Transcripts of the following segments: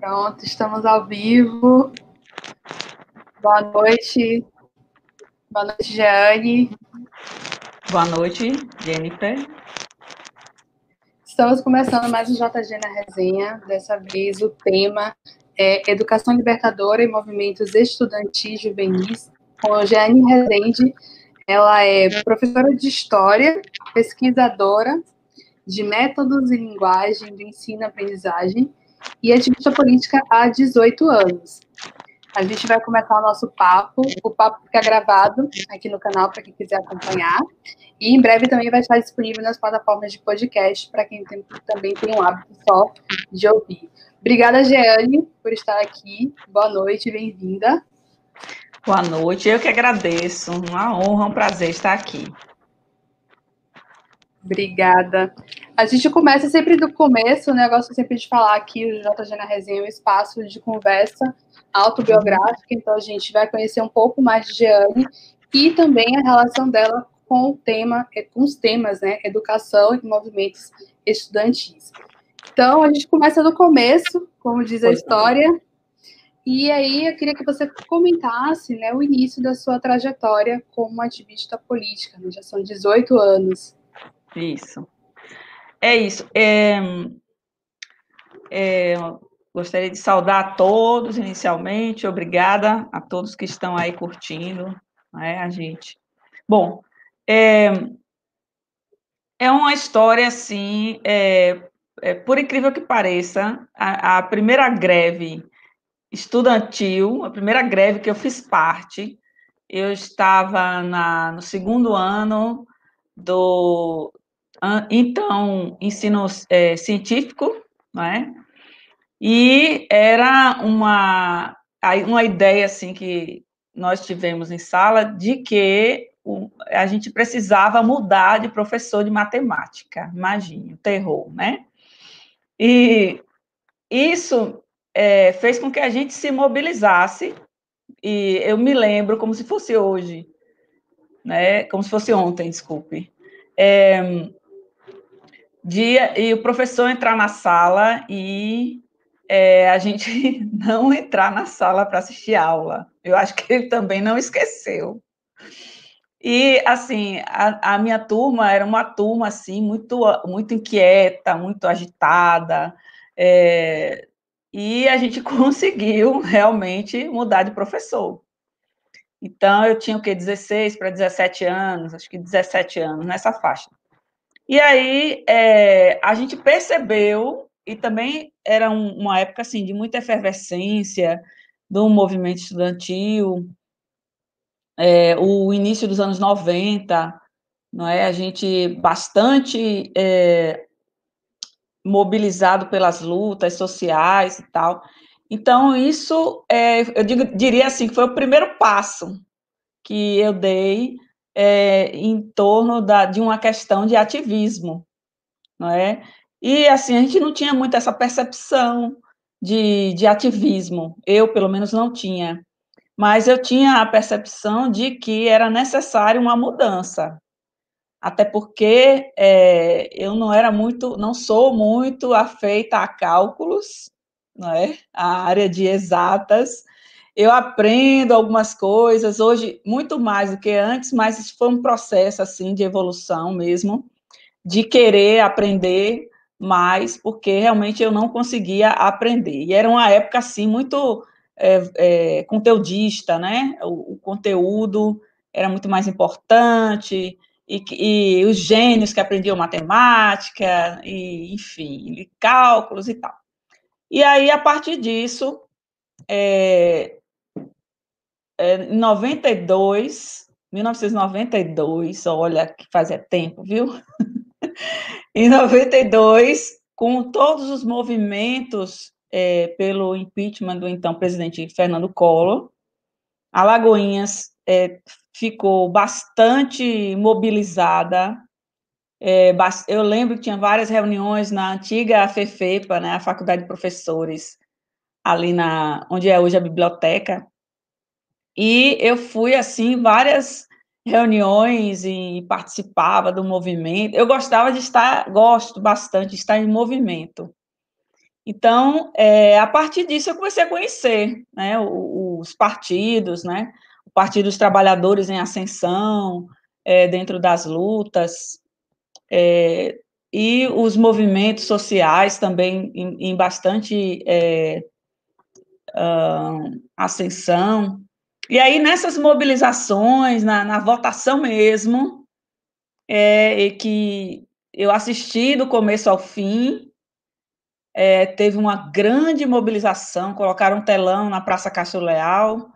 Pronto, estamos ao vivo. Boa noite. Boa noite, Jeane. Boa noite, Jennifer. Estamos começando mais um JG na resenha. Dessa vez o tema é Educação Libertadora e Movimentos Estudantis Juvenis, com a Jeane Rezende. Ela é professora de História, pesquisadora de métodos e linguagem do ensino-aprendizagem e ativista política há 18 anos. A gente vai começar o nosso papo. O papo fica gravado aqui no canal para quem quiser acompanhar. E em breve também vai estar disponível nas plataformas de podcast para quem tem, também tem um hábito só de ouvir. Obrigada, Jeane, por estar aqui. Boa noite, bem-vinda. Boa noite, eu que agradeço. Uma honra, um prazer estar aqui. Obrigada. A gente começa sempre do começo, né? Eu gosto sempre de falar que o JG na Resenha é um espaço de conversa autobiográfica, então a gente vai conhecer um pouco mais de Jeane e também a relação dela com o tema, com os temas, né? Educação e movimentos estudantis. Então, a gente começa do começo, como diz a história, e aí eu queria que você comentasse né, o início da sua trajetória como ativista política, né? já são 18 anos. Isso. É isso. É, é, gostaria de saudar a todos inicialmente. Obrigada a todos que estão aí curtindo né, a gente. Bom, é, é uma história assim, é, é, por incrível que pareça, a, a primeira greve estudantil, a primeira greve que eu fiz parte, eu estava na, no segundo ano do então ensino é, científico, né? E era uma uma ideia assim que nós tivemos em sala de que a gente precisava mudar de professor de matemática. Imagine, terror, né? E isso é, fez com que a gente se mobilizasse. E eu me lembro como se fosse hoje, né? Como se fosse ontem, desculpe. É, dia, e o professor entrar na sala e é, a gente não entrar na sala para assistir aula. Eu acho que ele também não esqueceu. E, assim, a, a, minha turma era uma turma, assim, muito, muito inquieta, muito agitada, é, e a gente conseguiu realmente mudar de professor. Então, eu tinha o quê? 16 para 17 anos, acho que 17 anos, nessa faixa. E aí, é, a gente percebeu, e também era um, uma época, assim, de muita efervescência do movimento estudantil, é, o início dos anos 90, não é? A gente bastante é, mobilizado pelas lutas sociais e tal. Então, isso, é, eu digo, diria assim, que foi o primeiro passo que eu dei é, em torno da, de uma questão de ativismo, não é? E, assim, a gente não tinha muito essa percepção de, de ativismo, eu, pelo menos, não tinha, mas eu tinha a percepção de que era necessário uma mudança, até porque é, eu não era muito, não sou muito afeita a cálculos, não é? A área de exatas. Eu aprendo algumas coisas hoje muito mais do que antes, mas isso foi um processo assim de evolução mesmo, de querer aprender mais, porque realmente eu não conseguia aprender. E era uma época assim muito é, é, conteudista, né? O, o conteúdo era muito mais importante e, e, os gênios que aprendiam matemática, e, enfim, e cálculos e tal. E aí, a partir disso, é, é, em 92, 1992, olha que fazia tempo, viu? em 92, com todos os movimentos é, pelo impeachment do então presidente Fernando Collor, Alagoinhas é, ficou bastante mobilizada. É, eu lembro que tinha várias reuniões na antiga FEFEPA, né, a Faculdade de Professores, ali na onde é hoje a biblioteca. E eu fui assim várias reuniões e participava do movimento. Eu gostava de estar, gosto bastante de estar em movimento. Então, é, a partir disso, eu comecei a conhecer né, os partidos, né, o Partido dos Trabalhadores em Ascensão, é, dentro das lutas, é, e os movimentos sociais também em, em bastante é, ascensão. E aí, nessas mobilizações, na, na votação mesmo, é, que eu assisti do começo ao fim, é, teve uma grande mobilização, colocaram um telão na Praça Castro Leal,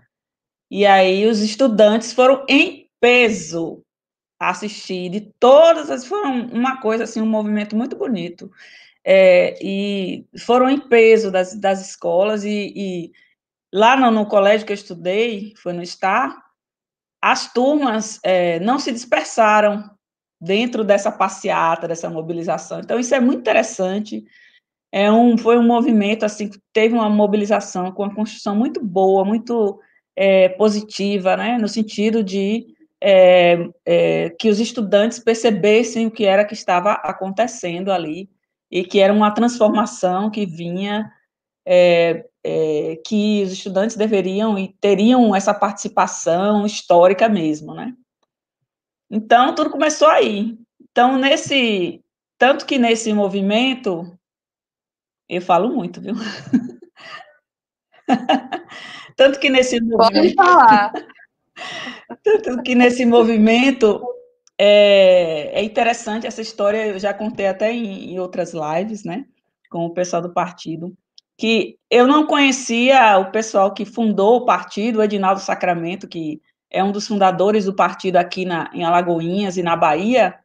e aí os estudantes foram em peso assistir, de todas as, foi uma coisa, assim, um movimento muito bonito, é, e foram em peso das, das escolas, e, e lá no, no, colégio que eu estudei, foi no STAR, as turmas é, não se dispersaram dentro dessa passeata, dessa mobilização, então isso é muito interessante, é um, foi um movimento, assim, que teve uma mobilização com uma construção muito boa, muito é, positiva, né, no sentido de é, é, que os estudantes percebessem o que era que estava acontecendo ali e que era uma transformação que vinha, é, é que os estudantes deveriam e teriam essa participação histórica mesmo, né? Então, tudo começou aí. Então, nesse, tanto que nesse movimento, eu falo muito, viu? tanto que nesse movimento... Pode falar. Tanto que nesse movimento é, é, interessante essa história, eu já contei até em, em, outras lives, né, com o pessoal do partido, que eu não conhecia o pessoal que fundou o partido, o Edinaldo Sacramento, que é um dos fundadores do partido aqui na, em Alagoinhas e na Bahia,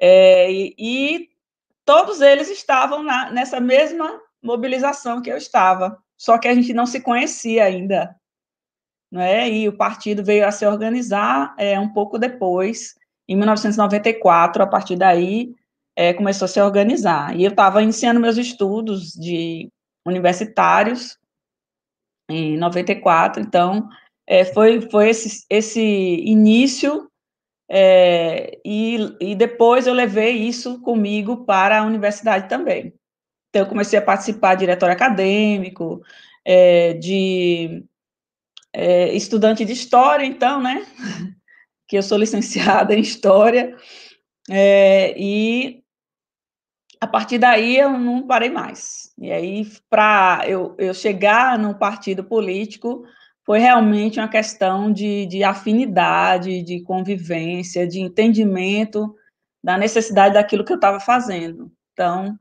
é, e, e, todos eles estavam na, nessa mesma mobilização que eu estava, só que a gente não se conhecia ainda, né? E o partido veio a se organizar é, um pouco depois, em 1994, a partir daí é, começou a se organizar. E eu estava iniciando meus estudos de universitários em 94, então é, foi, foi esse, esse início, é, e, e depois eu levei isso comigo para a universidade também. Então, eu comecei a participar de diretório acadêmico, é, de é, estudante de história, então, né? Que eu sou licenciada em história, é, e a partir daí eu não parei mais. E aí, para eu, eu chegar num partido político, foi realmente uma questão de, de afinidade, de convivência, de entendimento da necessidade daquilo que eu estava fazendo. Então,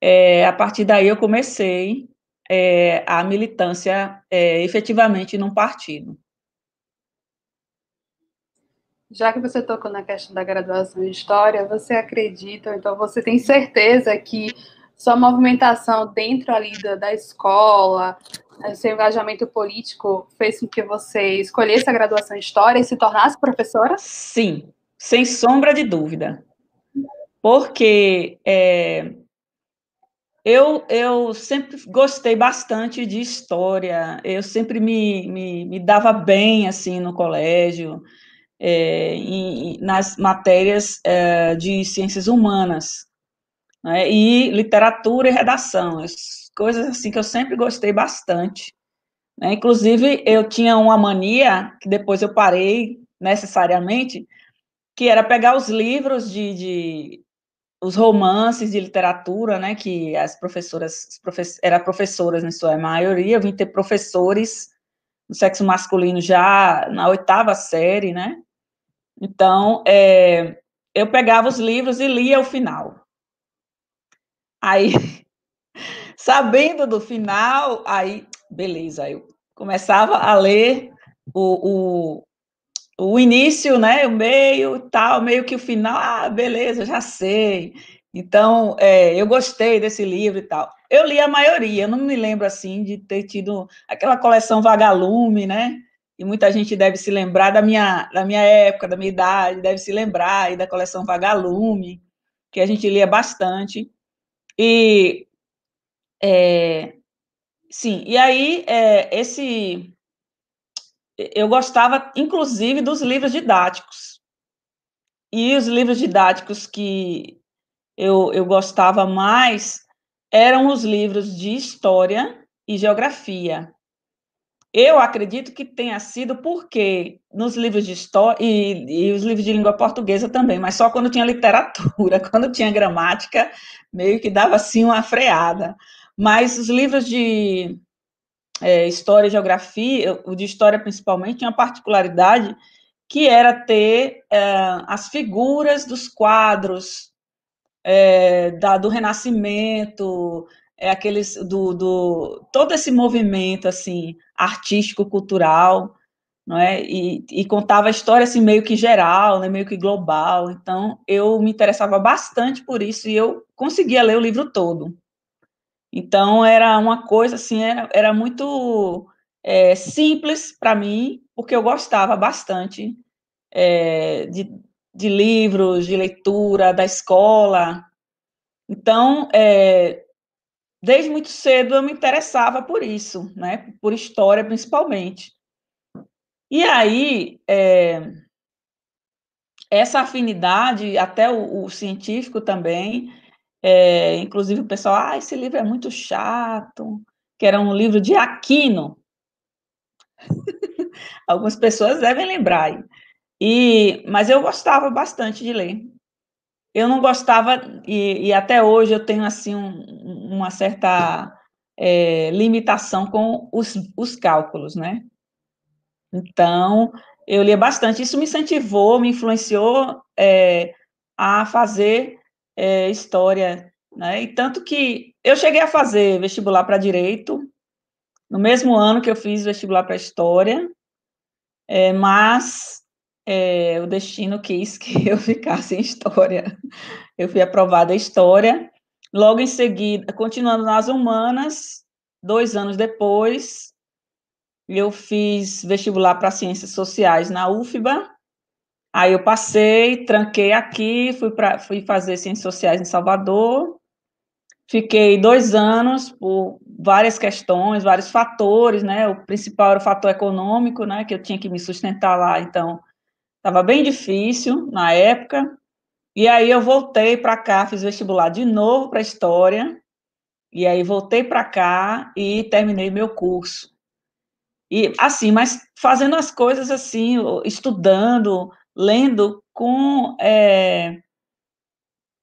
é, a partir daí eu comecei é, a militância é, efetivamente num partido. Já que você tocou na questão da graduação em História, você acredita, então você tem certeza que sua movimentação dentro ali da, da escola, né, seu engajamento político fez com que você escolhesse a graduação em História e se tornasse professora? Sim, sem sombra de dúvida. Porque é, eu, eu sempre gostei bastante de história, eu sempre me, me, me dava bem, assim, no colégio, é, em, nas matérias é, de ciências humanas, né, e literatura e redação, coisas assim que eu sempre gostei bastante. Né, inclusive, eu tinha uma mania, que depois eu parei necessariamente, que era pegar os livros de, de os romances de literatura, né, que as professoras, profess, eram professoras em sua maioria, eu vim ter professores do sexo masculino já na oitava série, né, então, é, eu pegava os livros e lia o final. Aí, sabendo do final, aí, beleza, eu começava a ler o, o, o início, né, o meio, tal, meio que o final, ah, beleza, já sei. Então, é, eu gostei desse livro e tal. Eu li a maioria, não me lembro, assim, de ter tido aquela coleção Vagalume, né, e muita gente deve se lembrar da minha, da minha época, da minha idade, deve se lembrar aí da coleção Vagalume, que a gente lia bastante. E, é, sim, e aí, é, esse eu gostava, inclusive, dos livros didáticos. E os livros didáticos que eu, eu gostava mais eram os livros de história e geografia. Eu acredito que tenha sido porque nos livros de história e, e, os livros de língua portuguesa também, mas só quando tinha literatura, quando tinha gramática, meio que dava assim uma freada. Mas os livros de é, história e geografia, o de história principalmente, tinha uma particularidade que era ter é, as figuras dos quadros é, da, do Renascimento, é aqueles do, do todo esse movimento assim artístico cultural não é? E, e, contava a história assim meio que geral né? Meio que global. Então eu me interessava bastante por isso e eu conseguia ler o livro todo. Então era uma coisa assim era, era muito é, simples para mim porque eu gostava bastante é, de, de livros de leitura da escola. Então é, desde muito cedo eu me interessava por isso, né? Por história principalmente. E aí é, essa afinidade, até o, o científico também, é, inclusive o pessoal, ah, esse livro é muito chato, que era um livro de Aquino. Algumas pessoas devem lembrar. E, mas eu gostava bastante de ler eu não gostava, e, e até hoje eu tenho assim um, uma certa é, limitação com os, os cálculos, né? Então, eu lia bastante. Isso me incentivou, me influenciou é, a fazer é, história, né? E tanto que eu cheguei a fazer vestibular para direito, no mesmo ano que eu fiz vestibular para história, é, mas é, o destino quis que eu ficasse em história. Eu fui aprovada em história. Logo em seguida, continuando nas humanas, dois anos depois, eu fiz vestibular para ciências sociais na UFBA. Aí eu passei, tranquei aqui, fui, pra, fui fazer ciências sociais em Salvador. Fiquei dois anos por várias questões, vários fatores, né? O principal era o fator econômico, né? Que eu tinha que me sustentar lá, então Estava bem difícil na época. E aí eu voltei para cá, fiz vestibular de novo para história. E aí voltei para cá e terminei meu curso. E assim, mas fazendo as coisas assim, estudando, lendo com é,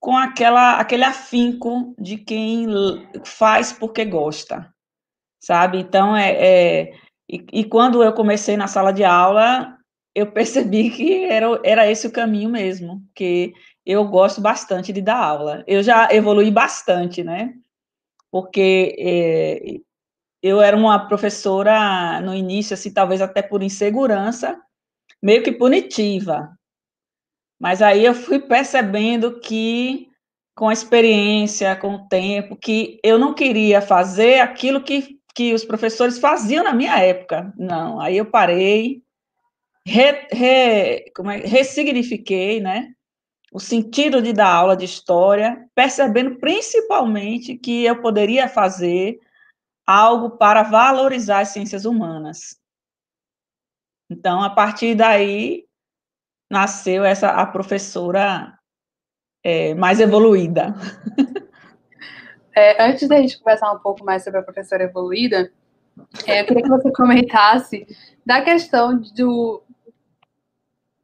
com aquela aquele afinco de quem faz porque gosta, sabe? Então é, é e, e, quando eu comecei na sala de aula, eu percebi que era, era esse o caminho mesmo, que eu gosto bastante de dar aula. Eu já evolui bastante, né? Porque é, eu era uma professora no início, assim, talvez até por insegurança, meio que punitiva. Mas aí eu fui percebendo que, com a experiência, com o tempo, que eu não queria fazer aquilo que, que os professores faziam na minha época. Não, aí eu parei, re, re, como é, ressignifiquei, né, o sentido de dar aula de história, percebendo principalmente que eu poderia fazer algo para valorizar as ciências humanas. Então, a partir daí, nasceu essa a professora é, mais evoluída. É, antes da gente conversar um pouco mais sobre a professora evoluída, é, eu queria que você comentasse da questão do,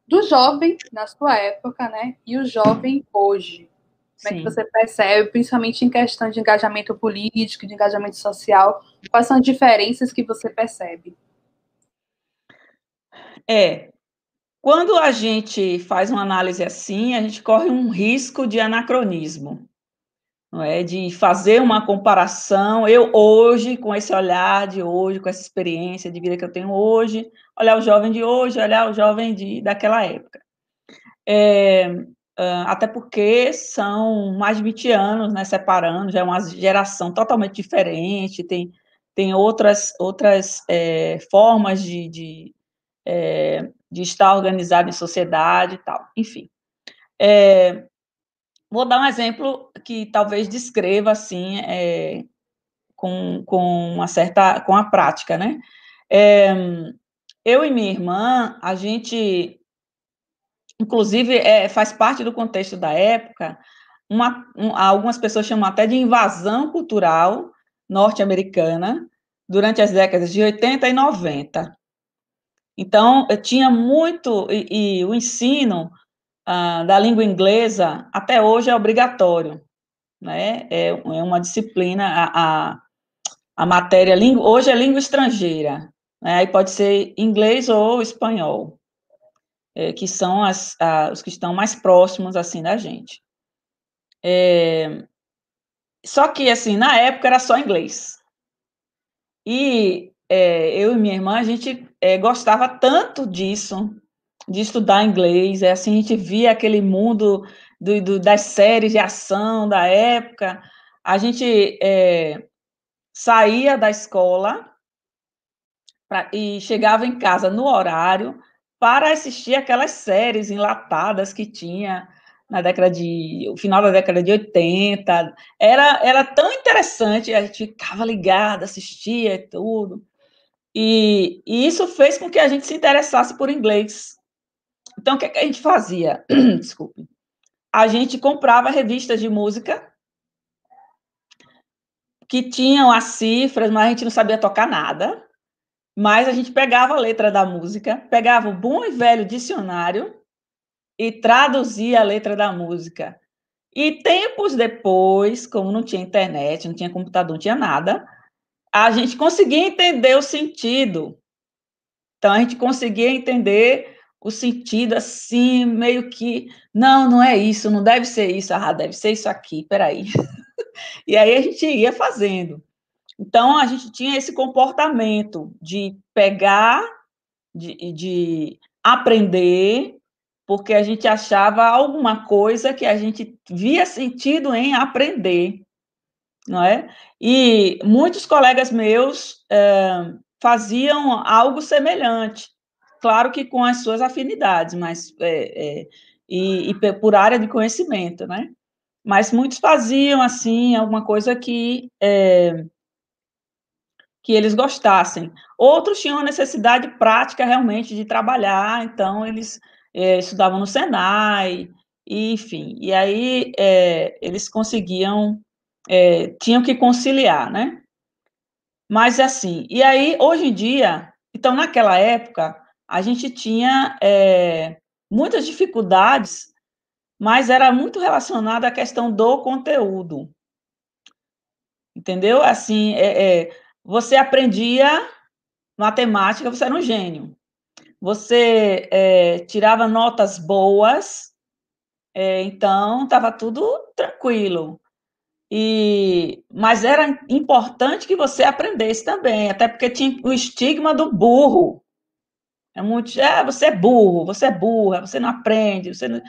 do jovem na sua época, né? E o jovem hoje. Como é que você percebe, principalmente em questão de engajamento político, de engajamento social, quais são as diferenças que você percebe? É, quando a gente faz uma análise assim, a gente corre um risco de anacronismo não é? De fazer uma comparação, eu hoje, com esse olhar de hoje, com essa experiência de vida que eu tenho hoje, olhar o jovem de hoje, olhar o jovem de, daquela época. É, até porque são mais de 20 anos, né, separando, já é uma geração totalmente diferente, tem, tem outras, outras é, formas de, de, é, de estar organizado em sociedade e tal, enfim. É, Vou dar um exemplo que talvez descreva, assim, é, com, com uma certa, com a prática, né? É, eu e minha irmã, a gente, inclusive, é, faz parte do contexto da época, uma, um, algumas pessoas chamam até de invasão cultural norte-americana durante as décadas de 80 e 90. Então, eu tinha muito, e, e o ensino da língua inglesa até hoje é obrigatório, né? É, é uma disciplina, a, a, a matéria, hoje é língua estrangeira, né? Aí pode ser inglês ou espanhol, é, que são as, a, os que estão mais próximos, assim, da gente. É, só que, assim, na época era só inglês. E é, eu e minha irmã, a gente é, gostava tanto disso, de estudar inglês, é assim, a gente via aquele mundo do, do, das séries de ação da época, a gente é, saía da escola pra, e chegava em casa no horário para assistir aquelas séries enlatadas que tinha na década de, o final da década de 80, era, era tão interessante, a gente ficava ligada, assistia e tudo, e, e, isso fez com que a gente se interessasse por inglês. Então, o que, é que a gente fazia? Desculpe. A gente comprava revistas de música que tinham as cifras, mas a gente não sabia tocar nada. Mas a gente pegava a letra da música, pegava o bom e velho dicionário e traduzia a letra da música. E tempos depois, como não tinha internet, não tinha computador, não tinha nada, a gente conseguia entender o sentido. Então, a gente conseguia entender o sentido assim, meio que, não, não é isso, não deve ser isso, ah, deve ser isso aqui, peraí. e aí a gente ia fazendo. Então, a gente tinha esse comportamento de pegar, de, de aprender, porque a gente achava alguma coisa que a gente via sentido em aprender não é? E muitos colegas meus é, faziam algo semelhante, claro que com as suas afinidades, mas é, é, e, e, por área de conhecimento, né? Mas muitos faziam assim alguma coisa que que eles gostassem. Outros tinham a necessidade prática realmente de trabalhar, então eles estudavam no Senai, enfim, e aí eles conseguiam é, tinham que conciliar, né? Mas assim, e aí, hoje em dia, então, naquela época, a gente tinha é, muitas dificuldades, mas era muito relacionada à questão do conteúdo. Entendeu? Assim, é, é, você aprendia matemática, você era um gênio. Você é, tirava notas boas, é, então estava tudo tranquilo. E, mas era importante que você aprendesse também, até porque tinha o estigma do burro. É muito, é, você é burro, você é burra, você não aprende, você não,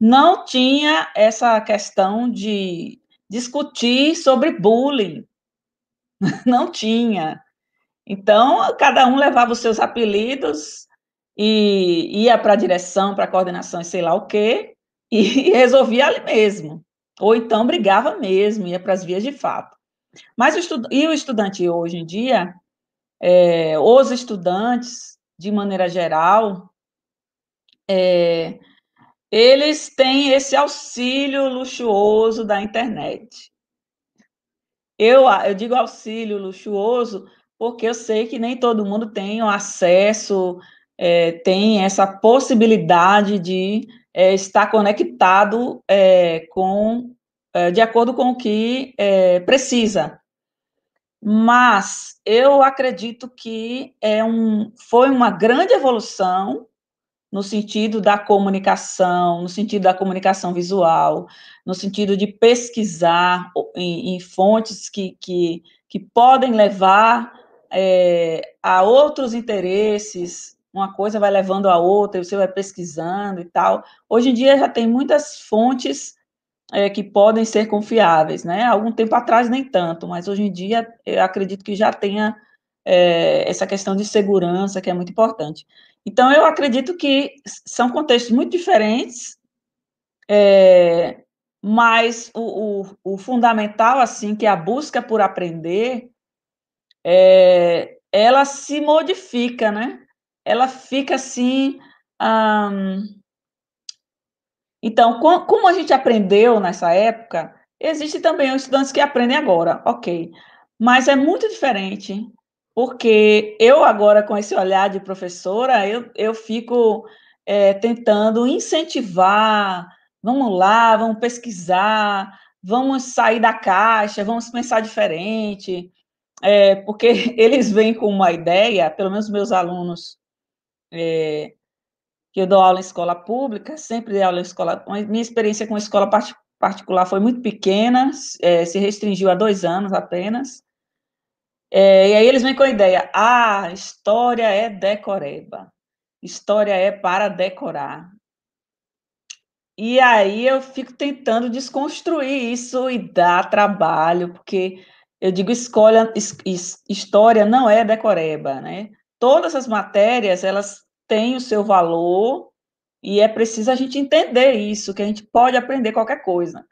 não tinha essa questão de discutir sobre bullying. Não tinha. Então, cada um levava os seus apelidos e ia para a direção, para a coordenação e sei lá o quê, e resolvia ali mesmo. Ou então brigava mesmo, ia para as vias de fato. Mas o estu... e o estudante hoje em dia, é, os estudantes, de maneira geral, é, eles têm esse auxílio luxuoso da internet. Eu, eu digo auxílio luxuoso porque eu sei que nem todo mundo tem o acesso, é, tem essa possibilidade de é, está conectado é, com, é, de acordo com o que é, precisa. Mas eu acredito que é um, foi uma grande evolução no sentido da comunicação, no sentido da comunicação visual, no sentido de pesquisar em, em fontes que, que, que podem levar é, a outros interesses, uma coisa vai levando a outra, você vai pesquisando e tal. Hoje em dia já tem muitas fontes é, que podem ser confiáveis, né? Algum tempo atrás nem tanto, mas hoje em dia eu acredito que já tenha é, essa questão de segurança que é muito importante. Então eu acredito que são contextos muito diferentes, é, mas o, o, o, fundamental assim que é a busca por aprender, é, ela se modifica, né? ela fica assim. Um, Então, como a gente aprendeu nessa época, existe também os estudantes que aprendem agora, ok. Mas é muito diferente, porque eu agora, com esse olhar de professora, eu, eu fico é, tentando incentivar, vamos lá, vamos pesquisar, vamos sair da caixa, vamos pensar diferente, é, porque eles vêm com uma ideia, pelo menos meus alunos, é, que eu dou aula em escola pública, sempre dei aula em escola, minha experiência com escola particular foi muito pequena, é, se restringiu a dois anos apenas, é, e aí eles vêm com a ideia, ah, história é decoreba, história é para decorar. E aí eu fico tentando desconstruir isso e dar trabalho, porque eu digo escolha, história não é decoreba, né? Todas as matérias, elas têm o seu valor e é preciso a gente entender isso, que a gente pode aprender qualquer coisa.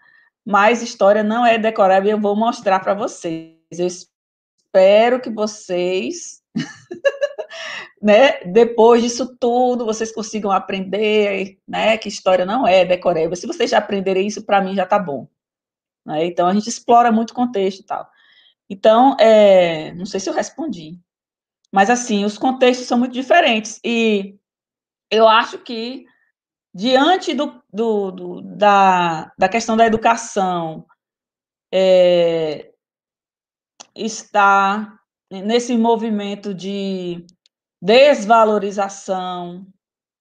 Mas história não é decoreba e eu vou mostrar para vocês. Eu espero que vocês né, depois disso tudo, vocês consigam aprender, né, que história não é decoreba. Se vocês já aprenderem isso, para mim já está bom. Né? Então, a gente explora muito contexto e tal. Então, é, não sei se eu respondi. Mas, assim, os contextos são muito diferentes. E eu acho que, diante do, do, do da, da questão da educação, é, está nesse movimento de desvalorização,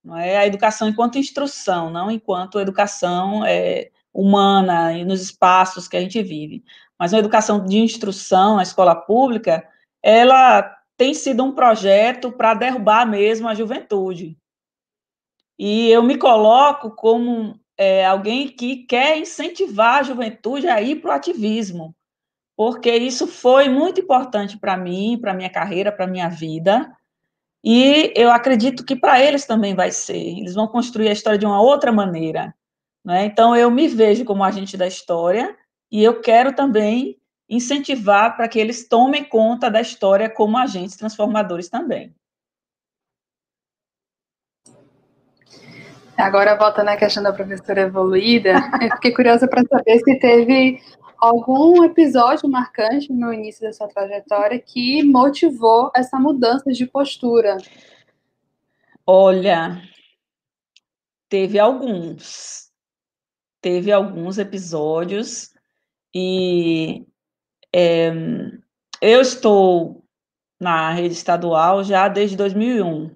não é? a educação enquanto instrução, não enquanto educação é, humana e nos espaços que a gente vive. Mas uma educação de instrução na escola pública, ela tem sido um projeto para derrubar mesmo a juventude. E eu me coloco como é, alguém que quer incentivar a juventude a ir para o ativismo, porque isso foi muito importante para mim, para minha carreira, para minha vida, e eu acredito que para eles também vai ser. Eles vão construir a história de uma outra maneira. Né? Então, eu me vejo como agente da história e eu quero também incentivar para que eles tomem conta da história como agentes transformadores também. Agora, voltando à questão da professora evoluída, eu fiquei curiosa para saber se teve algum episódio marcante no início da sua trajetória que motivou essa mudança de postura? Olha, teve alguns. Teve alguns episódios e é, eu estou na rede estadual já desde 2001.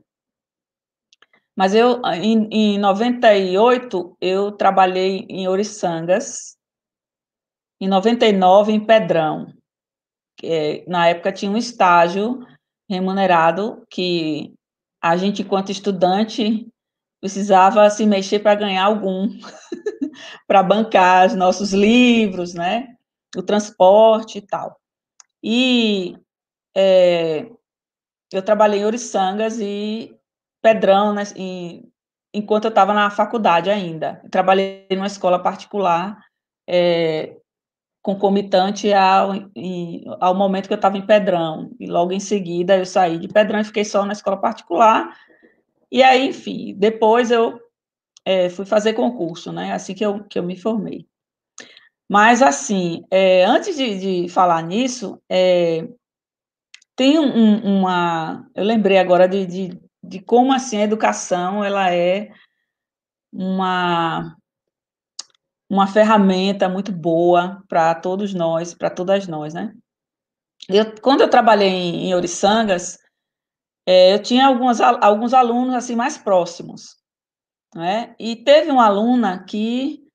Mas eu, em, em 98, eu trabalhei em Oriçangas, em 99 em Pedrão. É, na época tinha um estágio remunerado que a gente, enquanto estudante, precisava se mexer para ganhar algum, para bancar os nossos livros, né? O transporte e tal. E é, eu trabalhei em Oriçangas e Pedrão, né, enquanto eu estava na faculdade ainda. trabalhei numa escola particular é, concomitante ao, ao momento que eu estava em Pedrão. E logo em seguida eu saí de Pedrão e fiquei só na escola particular. E aí, enfim, depois eu é, fui fazer concurso, né? Assim que eu, que eu me formei. Mas, assim, é, antes de, de, falar nisso, é, tem um, uma... Eu lembrei agora de, de, de como, assim, a educação, ela é uma uma ferramenta muito boa para todos nós, para todas nós, né? Eu, quando eu trabalhei em, em Oriçangas, é, eu tinha algumas, alguns alunos assim mais próximos, né? E teve uma aluna que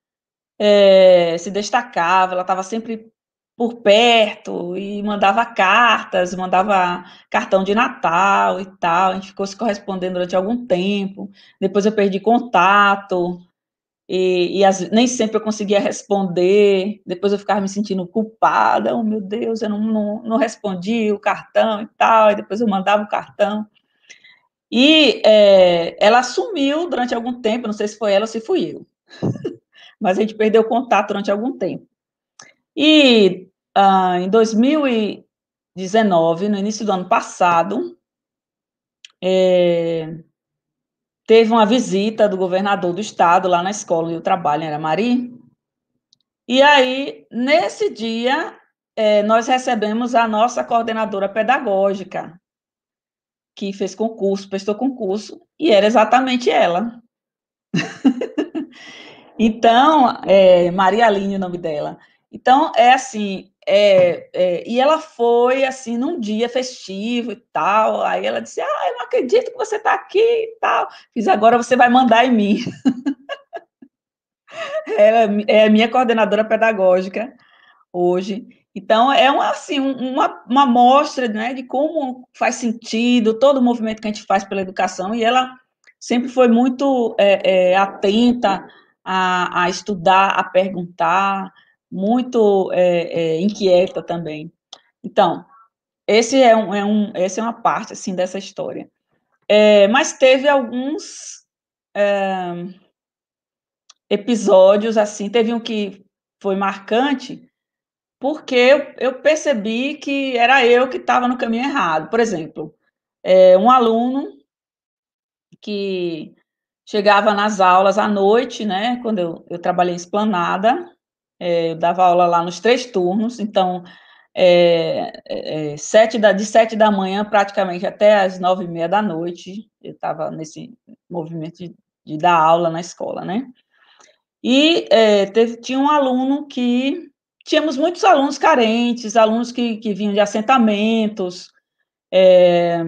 é, se destacava, ela estava sempre por perto e mandava cartas, mandava cartão de Natal e tal. A gente ficou se correspondendo durante algum tempo. Depois eu perdi contato e, e as, nem sempre eu conseguia responder, depois eu ficava me sentindo culpada, oh meu Deus, eu não, não, não respondi o cartão e tal, e depois eu mandava o cartão. E é, ela sumiu durante algum tempo, não sei se foi ela ou se fui eu, mas a gente perdeu contato durante algum tempo. E ah, em 2019, no início do ano passado, é, teve uma visita do governador do estado lá na escola onde eu trabalho, em Aramari. E aí, nesse dia, é, nós recebemos a nossa coordenadora pedagógica, que fez concurso, prestou concurso, e era exatamente ela. então, é, Maria Aline, o nome dela. Então, é assim, é, é, e ela foi, assim, num dia festivo e tal, aí ela disse, ah, eu não acredito que você está aqui e tal, fiz, agora você vai mandar em mim. ela é a minha coordenadora pedagógica hoje, então, é uma, assim, uma, uma mostra né, de como faz sentido todo o movimento que a gente faz pela educação, e ela sempre foi muito é, é, atenta a, a, estudar, a perguntar, muito é, é inquieta também. Então, esse é um, é um, essa é uma parte assim dessa história. É, mas teve alguns é, episódios assim, teve um que foi marcante, porque eu, eu percebi que era eu que estava no caminho errado. Por exemplo, é, um aluno que chegava nas aulas à noite, né, quando eu, eu trabalhei esplanada, é, eu dava aula lá nos três turnos, então, é, é, é sete da, de sete da manhã praticamente até as nove e meia da noite, eu estava nesse movimento de, de, dar aula na escola, né, e é, teve, tinha um aluno que tínhamos muitos alunos carentes, alunos que, que vinham de assentamentos, é,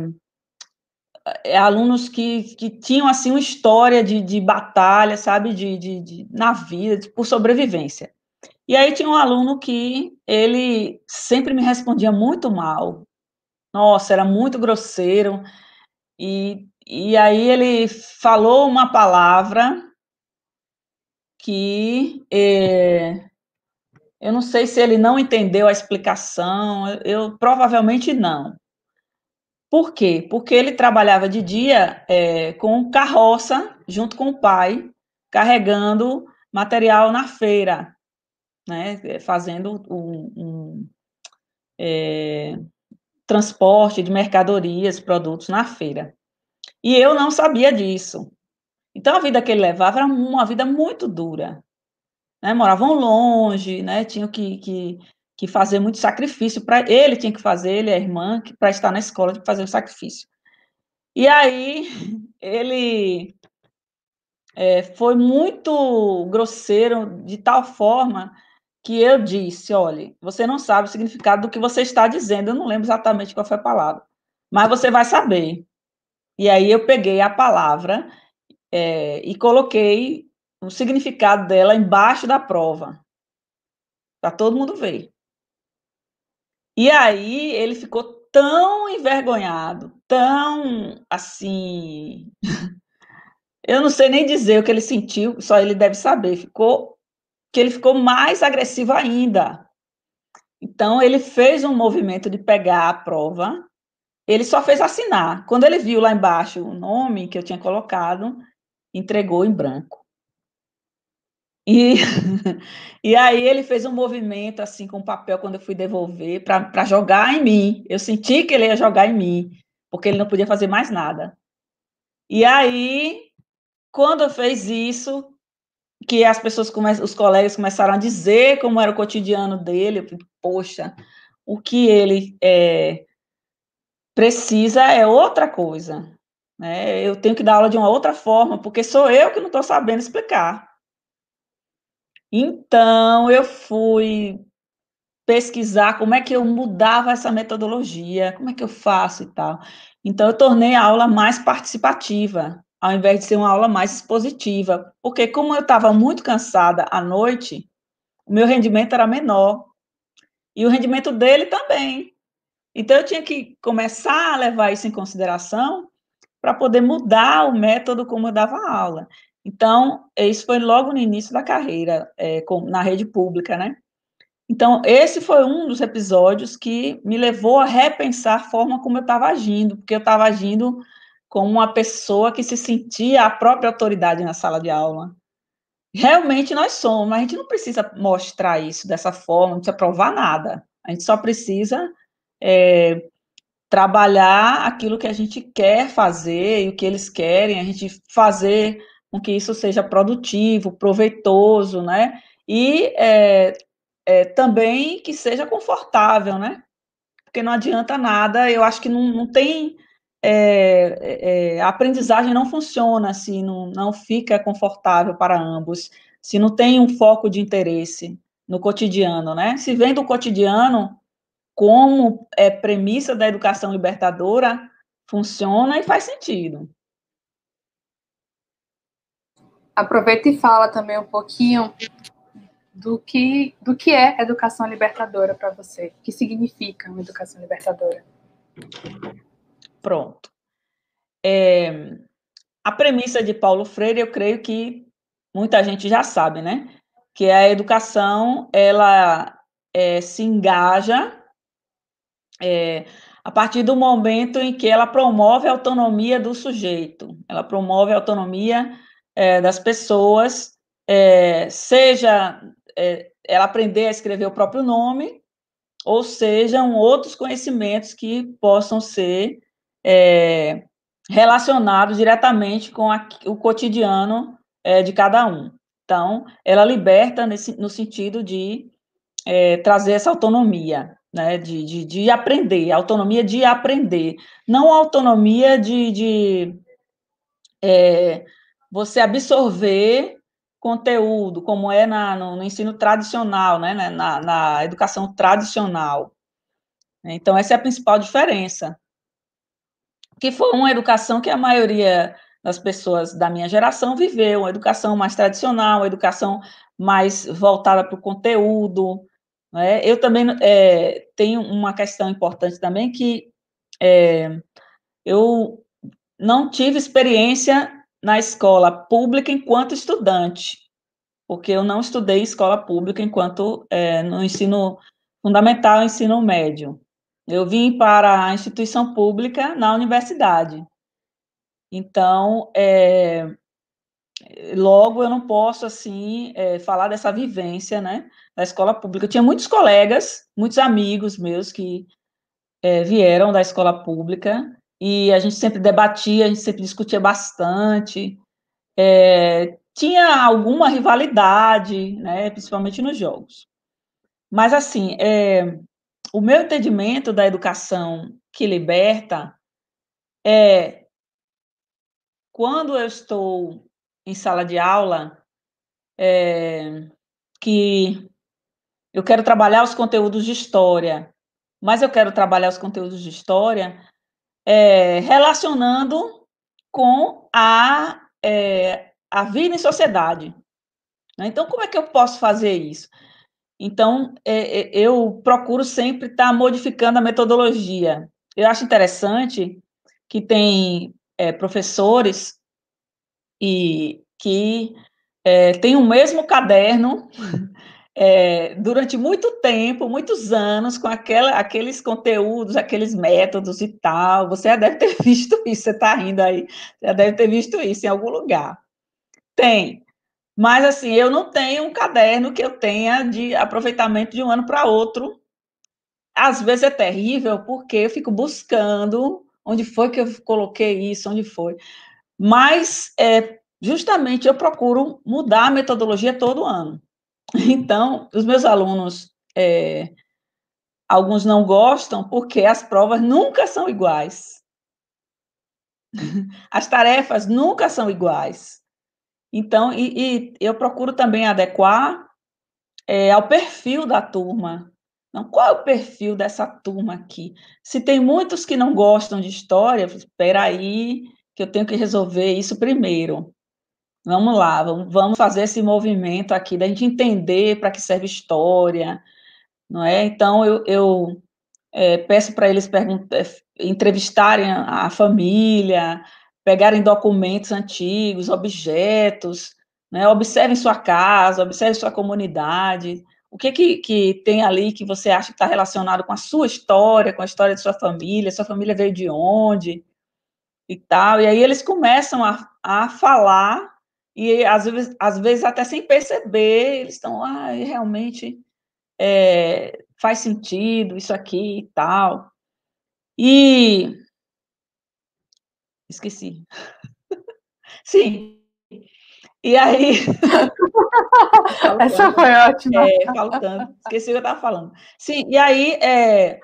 alunos que, que tinham, assim, uma história de, de batalha, sabe, de, de, de na vida, de, por sobrevivência. E aí tinha um aluno que ele sempre me respondia muito mal, nossa, era muito grosseiro, e, e aí ele falou uma palavra que é, eu não sei se ele não entendeu a explicação, eu provavelmente não. Por quê? Porque ele trabalhava de dia é, com carroça, junto com o pai, carregando material na feira, né, fazendo um, um é, transporte de mercadorias, produtos na feira. E eu não sabia disso. Então, a vida que ele levava era uma vida muito dura né, moravam longe, né, tinham que, que, que fazer muito sacrifício para ele tinha que fazer, ele a irmã, para estar na escola, tinha que fazer o sacrifício. E aí ele é, foi muito grosseiro de tal forma que eu disse, olha, você não sabe o significado do que você está dizendo, eu não lembro exatamente qual foi a palavra, mas você vai saber. E aí eu peguei a palavra é, e coloquei o significado dela embaixo da prova, para todo mundo ver. E aí ele ficou tão envergonhado, tão assim. Eu não sei nem dizer o que ele sentiu, só ele deve saber. Ficou que ele ficou mais agressivo ainda. Então ele fez um movimento de pegar a prova. Ele só fez assinar. Quando ele viu lá embaixo o nome que eu tinha colocado, entregou em branco. E, e aí ele fez um movimento assim com o papel quando eu fui devolver para jogar em mim. Eu senti que ele ia jogar em mim, porque ele não podia fazer mais nada. E aí, quando fez isso, que as pessoas, os colegas começaram a dizer como era o cotidiano dele, eu falei, poxa, o que ele é, precisa é outra coisa. Né? Eu tenho que dar aula de uma outra forma, porque sou eu que não estou sabendo explicar. Então, eu fui pesquisar como é que eu mudava essa metodologia, como é que eu faço e tal. Então, eu tornei a aula mais participativa, ao invés de ser uma aula mais expositiva, porque como eu estava muito cansada à noite, o meu rendimento era menor, e o rendimento dele também. Então, eu tinha que começar a levar isso em consideração para poder mudar o método como eu dava aula. Então, isso foi logo no início da carreira, é, com, na rede pública, né? Então, esse foi um dos episódios que me levou a repensar a forma como eu estava agindo, porque eu estava agindo como uma pessoa que se sentia a própria autoridade na sala de aula. Realmente nós somos, mas a gente não precisa mostrar isso dessa forma, não precisa provar nada. A gente só precisa é, trabalhar aquilo que a gente quer fazer e o que eles querem, a gente fazer com que isso seja produtivo, proveitoso, né? E é, é, também que seja confortável, né? Porque não adianta nada, eu acho que não, não tem. É, é, a aprendizagem não funciona se não, não fica confortável para ambos, se não tem um foco de interesse no cotidiano, né? Se vem do cotidiano, como é premissa da educação libertadora, funciona e faz sentido. Aproveita e fala também um pouquinho do que, do que é educação libertadora para você. O que significa uma educação libertadora? Pronto. É, a premissa de Paulo Freire, eu creio que muita gente já sabe, né? Que a educação, ela é, se engaja é, a partir do momento em que ela promove a autonomia do sujeito, ela promove a autonomia é, das pessoas, é, seja é, ela aprender a escrever o próprio nome, ou sejam outros conhecimentos que possam ser é, relacionados diretamente com a, o cotidiano é, de cada um. Então, ela liberta nesse, no sentido de é, trazer essa autonomia, né, de, de, de, aprender, autonomia de aprender, não autonomia de, de é, você absorver conteúdo, como é na, no, no, ensino tradicional, né, né, na, na educação tradicional. Então, essa é a principal diferença. Que foi uma educação que a maioria das pessoas da minha geração viveu, uma educação mais tradicional, uma educação mais voltada para o conteúdo. Né? Eu também é, tenho uma questão importante também, que é, eu não tive experiência na escola pública enquanto estudante, porque eu não estudei escola pública enquanto é, no ensino fundamental ensino médio. Eu vim para a instituição pública na universidade. Então, é, logo eu não posso, assim, é, falar dessa vivência, né, da escola pública. Eu tinha muitos colegas, muitos amigos meus que é, vieram da escola pública, e a gente sempre debatia, a gente sempre discutia bastante, é, tinha alguma rivalidade, né, principalmente nos jogos. Mas, assim, é, o meu entendimento da educação que liberta é quando eu estou em sala de aula, é, que eu quero trabalhar os conteúdos de história, mas eu quero trabalhar os conteúdos de história é, relacionando com a, é, a vida em sociedade. Né? Então, como é que eu posso fazer isso? Então, é, é eu procuro sempre estar tá modificando a metodologia. Eu acho interessante que tem é, professores e que é, têm o mesmo caderno é, durante muito tempo, muitos anos, com aquela, aqueles conteúdos, aqueles métodos e tal. Você já deve ter visto isso, você está rindo aí, já deve ter visto isso em algum lugar. Tem. Mas, assim, eu não tenho um caderno que eu tenha de aproveitamento de um ano para outro. Às vezes é terrível, porque eu fico buscando onde foi que eu coloquei isso, onde foi. Mas, é, justamente, eu procuro mudar a metodologia todo ano. Então, os meus alunos, é, alguns não gostam porque as provas nunca são iguais. As tarefas nunca são iguais. Então, e, e eu procuro também adequar é, ao perfil da turma. Então, qual é o perfil dessa turma aqui? Se tem muitos que não gostam de história, espera aí que eu tenho que resolver isso primeiro. Vamos lá, vamos fazer esse movimento aqui, da gente entender para que serve história, não é? Então, eu, eu é, peço para eles é, entrevistarem a, família, pegarem documentos antigos, objetos, né? observem sua casa, observem sua comunidade, o que, que, que tem ali que você acha que está relacionado com a sua história, com a história de sua família, sua família veio de onde, e tal, e aí eles começam a, a falar e às vezes, às vezes até sem perceber, eles estão, ah, realmente é, faz sentido isso aqui e tal. E esqueci. Sim. E aí. Essa foi ótima. É, faltando. Esqueci o que eu estava falando. Sim, e aí, é,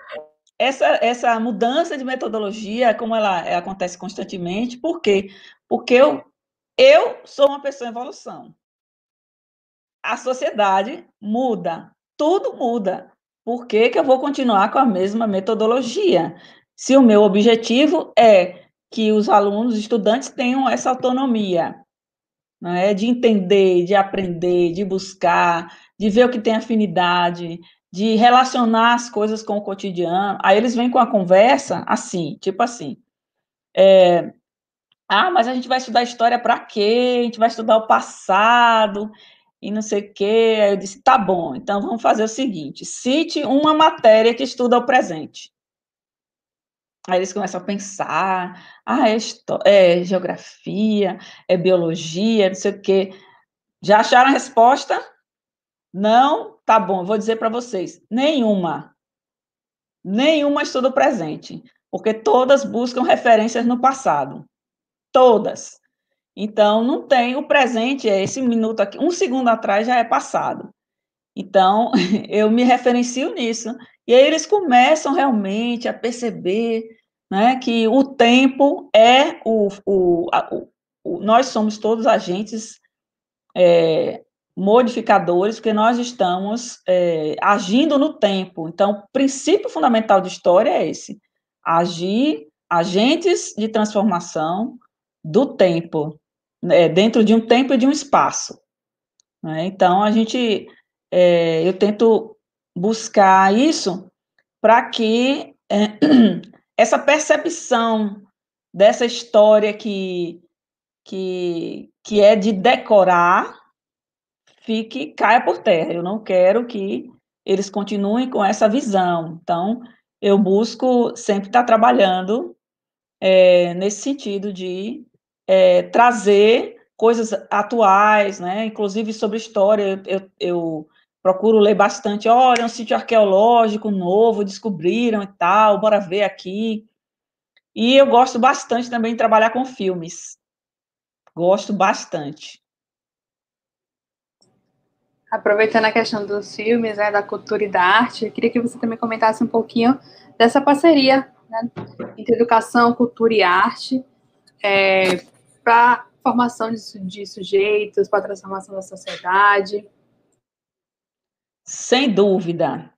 essa, essa mudança de metodologia, como ela, ela acontece constantemente, por quê? Porque eu, eu sou uma pessoa em evolução. A sociedade muda, tudo muda. Por que, que eu vou continuar com a mesma metodologia? Se o meu objetivo é que os alunos, estudantes tenham essa autonomia, não é? de entender, de aprender, de buscar, de ver o que tem afinidade, de relacionar as coisas com o cotidiano. Aí eles vêm com a conversa assim, tipo assim, é, ah, mas a gente vai estudar história para quê? A gente vai estudar o passado e não sei o quê. Aí eu disse, tá bom, então vamos fazer o seguinte: cite uma matéria que estuda o presente. Aí eles começam a pensar, ah, é, é geografia, é biologia, não sei o quê. Já acharam a resposta? Não? Tá bom, vou dizer para vocês. Nenhuma. Nenhuma estuda o presente, porque todas buscam referências no passado. Todas. Então, não tem o presente, é esse minuto aqui, um segundo atrás já é passado. Então, eu me referencio nisso. E aí eles começam realmente a perceber né, que o tempo é o, o, a, o nós somos todos agentes é, modificadores, porque nós estamos é, agindo no tempo. Então, o princípio fundamental de história é esse: agir, agentes de transformação do tempo, né, dentro de um tempo e de um espaço. Né? Então, a gente, é, eu tento buscar isso para que é, essa percepção dessa história que, que, que é de decorar fique caia por terra. Eu não quero que eles continuem com essa visão. Então, eu busco sempre estar trabalhando é, nesse sentido de é, trazer coisas atuais, né? Inclusive sobre história, eu, eu procuro ler bastante. Olha, um sítio arqueológico novo, descobriram e tal, bora ver aqui. E eu gosto bastante também de trabalhar com filmes. Gosto bastante. Aproveitando a questão dos filmes, né, da cultura e da arte, eu queria que você também comentasse um pouquinho dessa parceria né, entre educação, cultura e arte, é, para formação de, de sujeitos, para a transformação da sociedade. Sem dúvida.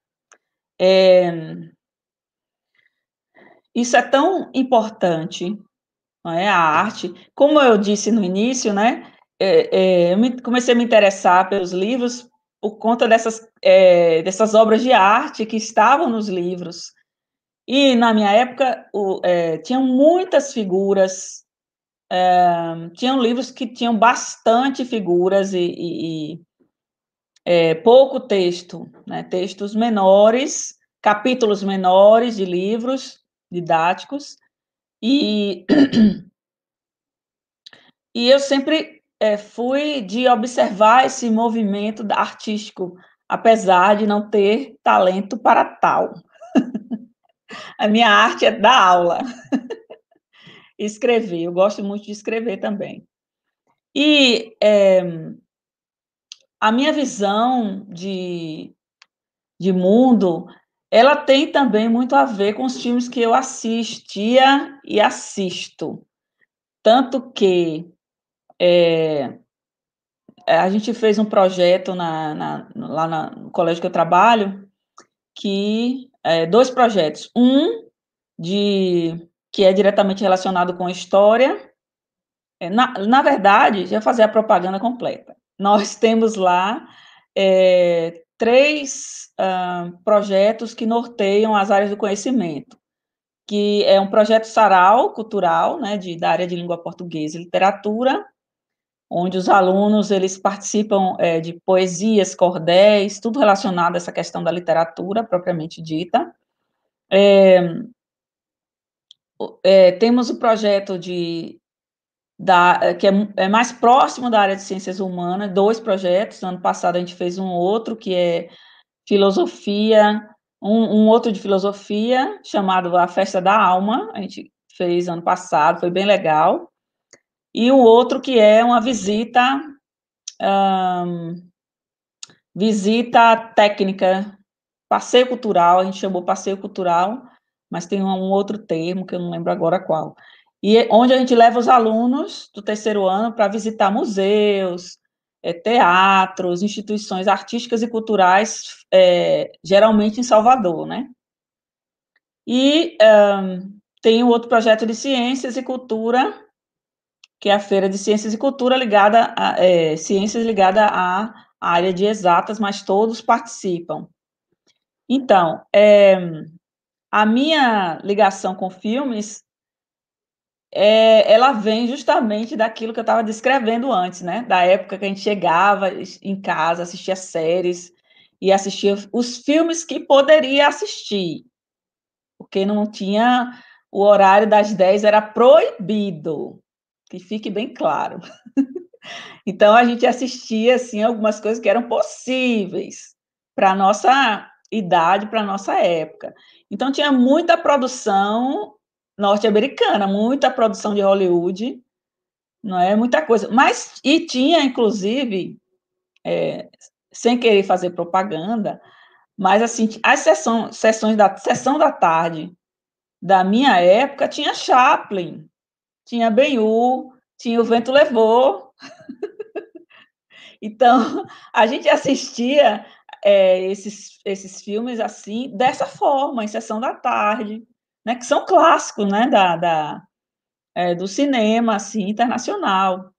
É, isso é tão importante, não é? A arte, como eu disse no início, né? É, é, eu me, comecei a me interessar pelos livros por conta dessas, é, dessas obras de arte que estavam nos livros. E na minha época o, é, tinham muitas figuras, é, tinham livros que tinham bastante figuras e, e, e é, pouco texto, né? textos menores, capítulos menores de livros didáticos, e, e eu sempre é, fui de observar esse movimento artístico, apesar de não ter talento para tal. A minha arte é dar aula. escrever, eu gosto muito de escrever também. E é, a minha visão de, de mundo, ela tem também muito a ver com os filmes que eu assistia e assisto. Tanto que é, a gente fez um projeto na, na, lá na, no colégio que eu trabalho, que é, dois projetos. Um de que é diretamente relacionado com história. É, na, na verdade, já fazer a propaganda completa nós temos lá é, três projetos que norteiam as áreas do conhecimento, que é um projeto Sarau Cultural, né, de, da área de língua portuguesa e literatura, onde os alunos eles participam é, de poesias, cordéis, tudo relacionado a essa questão da literatura propriamente dita. É, é, temos o projeto de da, eh, que é, é, mais próximo da área de ciências humanas, dois projetos. No ano passado a gente fez um outro, que é filosofia, Um, um, outro de filosofia, chamado A Festa da Alma, a gente fez ano passado, foi bem legal. E um outro que é uma visita, um, visita técnica, passeio cultural, a gente chamou passeio cultural, mas tem um, um outro termo que eu não lembro agora qual. E é onde a gente leva os alunos do terceiro ano para visitar museus, é, teatros, instituições artísticas e culturais, é, geralmente em Salvador, né? E um, tem o outro projeto de ciências e cultura, que é a Feira de Ciências e Cultura ligada a é, ciências ligada à área de exatas, mas todos participam. Então, é, a minha ligação com filmes é, ela vem justamente daquilo que eu estava descrevendo antes, né? Da época que a gente chegava em casa, assistia séries e assistia os filmes que poderia assistir, porque não tinha o horário das 10 era proibido, que fique bem claro. então a gente assistia assim algumas coisas que eram possíveis para nossa idade, para nossa época. Então tinha muita produção norte-americana, muita produção de Hollywood, não é muita coisa. Mas e tinha inclusive, é, sem querer fazer propaganda, mas assim as sessões, sessões da sessão da tarde da minha época tinha Chaplin, tinha Ben-Hur, tinha O Vento Levou. então a gente assistia é, esses, esses filmes assim dessa forma, em sessão da tarde né, que são clássicos, né, da, da é, do cinema, assim, internacional.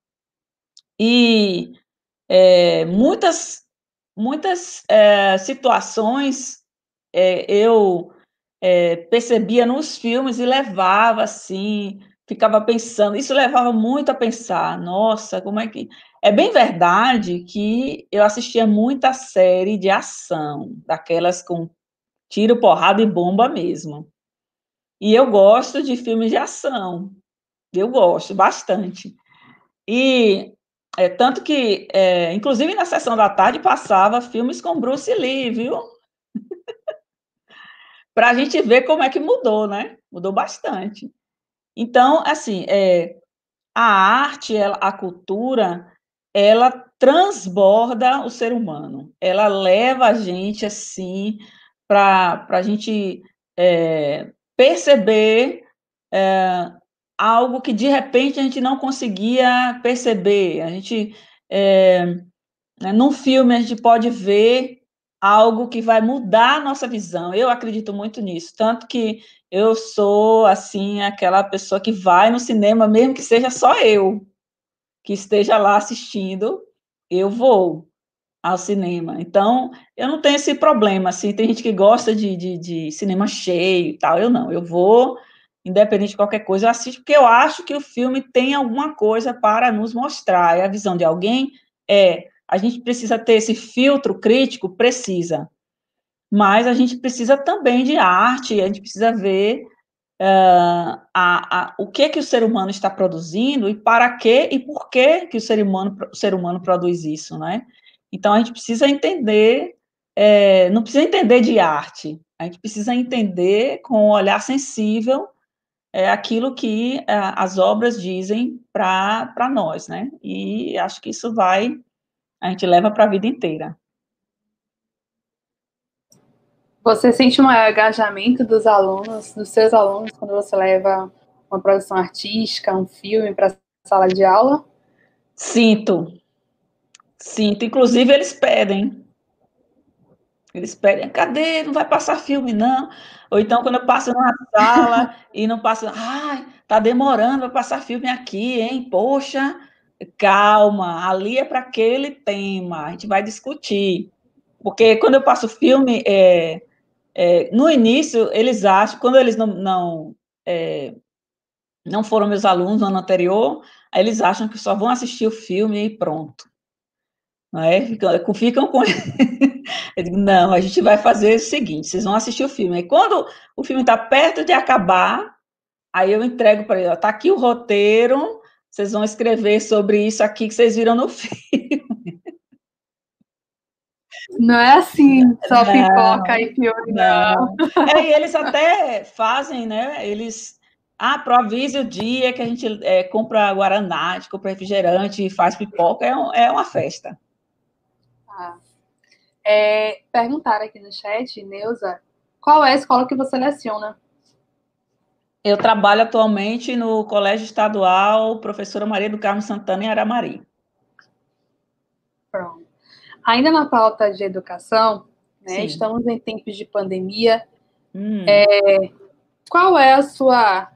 E é, muitas, muitas é, situações é, eu é, percebia nos filmes e levava, assim, ficava pensando, isso levava muito a pensar, nossa, como é que... É bem verdade que eu assistia muita série de ação, daquelas com tiro, porrada e bomba mesmo. E eu gosto de filmes de ação. Eu gosto bastante. E é, tanto que, é, inclusive na sessão da tarde, passava filmes com Bruce Lee, viu? Para a gente ver como é que mudou, né? Mudou bastante. Então, assim, é, a arte, a cultura, ela transborda o ser humano. Ela leva a gente, assim, para a gente é, perceber é, algo que de repente a gente não conseguia perceber. A gente, é, né, num filme, a gente pode ver algo que vai mudar a nossa visão. Eu acredito muito nisso, tanto que eu sou assim aquela pessoa que vai no cinema, mesmo que seja só eu que esteja lá assistindo, eu vou ao cinema. Então, eu não tenho esse problema, assim, tem gente que gosta de, de, de, cinema cheio e tal, eu não, eu vou, independente de qualquer coisa, eu assisto, porque eu acho que o filme tem alguma coisa para nos mostrar, é a visão de alguém, é, a gente precisa ter esse filtro crítico, precisa, mas a gente precisa também de arte, a gente precisa ver uh, a, a, o que que o ser humano está produzindo e para que e por que que o ser humano, o ser humano produz isso, né? Então, a gente precisa entender, é, não precisa entender de arte, a gente precisa entender com um olhar sensível é, aquilo que é, as obras dizem para nós, né? E acho que isso vai, a gente leva para a vida inteira. Você sente um engajamento dos alunos, dos seus alunos, quando você leva uma produção artística, um filme para a sala de aula? Sinto, Sinto. Inclusive, eles pedem. Eles pedem, cadê? Não vai passar filme, não. Ou então, quando eu passo numa sala e não passa, ai, tá demorando para passar filme aqui, hein? Poxa, calma, ali é para aquele tema, a gente vai discutir. Porque quando eu passo filme, é, é, no início, eles acham, quando eles não, não, é, não foram meus alunos no ano anterior, eles acham que só vão assistir o filme e pronto não é? Ficam, ficam com. digo, não, a gente vai fazer o seguinte: vocês vão assistir o filme. Aí, quando o filme está perto de acabar, aí eu entrego para ele: está aqui o roteiro, vocês vão escrever sobre isso aqui que vocês viram no filme. Não é assim, só não, pipoca e fiore, não. não. É, e eles até fazem, né? Eles. Ah, avise o dia que a gente é, compra guaraná, compra refrigerante e faz pipoca, é, um, é uma festa. Ah. É, perguntaram aqui no chat, Neuza, qual é a escola que você leciona? Eu trabalho atualmente no Colégio Estadual Professora Maria do Carmo Santana, em Aramari. Pronto. Ainda na pauta de educação, né, estamos em tempos de pandemia. Hum. É, qual é a sua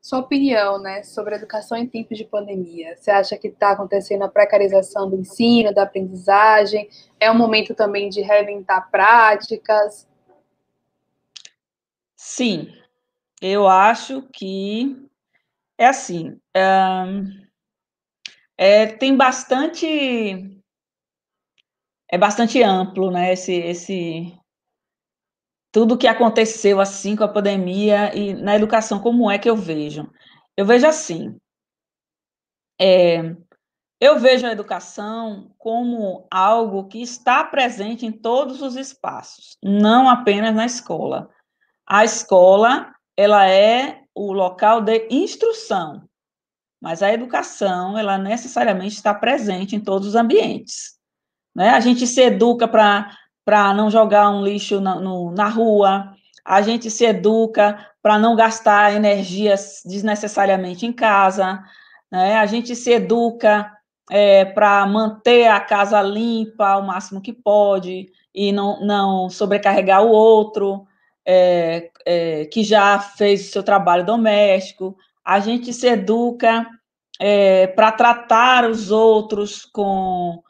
sua opinião, né, sobre a educação em tempos de pandemia? Você acha que está acontecendo a precarização do ensino, da aprendizagem? É um momento também de reinventar práticas? Sim, eu acho que é assim. é, tem bastante é bastante amplo, né? Esse, esse tudo que aconteceu assim com a pandemia e na educação, como é que eu vejo? Eu vejo assim, é, eu vejo a educação como algo que está presente em todos os espaços, não apenas na escola. A escola, ela é o local de instrução, mas a educação, ela necessariamente está presente em todos os ambientes. Né? A gente se educa para não jogar um lixo na, no, na rua, a gente se educa para não gastar energias desnecessariamente em casa, né? a gente se educa é, para manter a casa limpa o máximo que pode e não, não sobrecarregar o outro é, é, que já fez o seu trabalho doméstico, a gente se educa é, para tratar os outros com,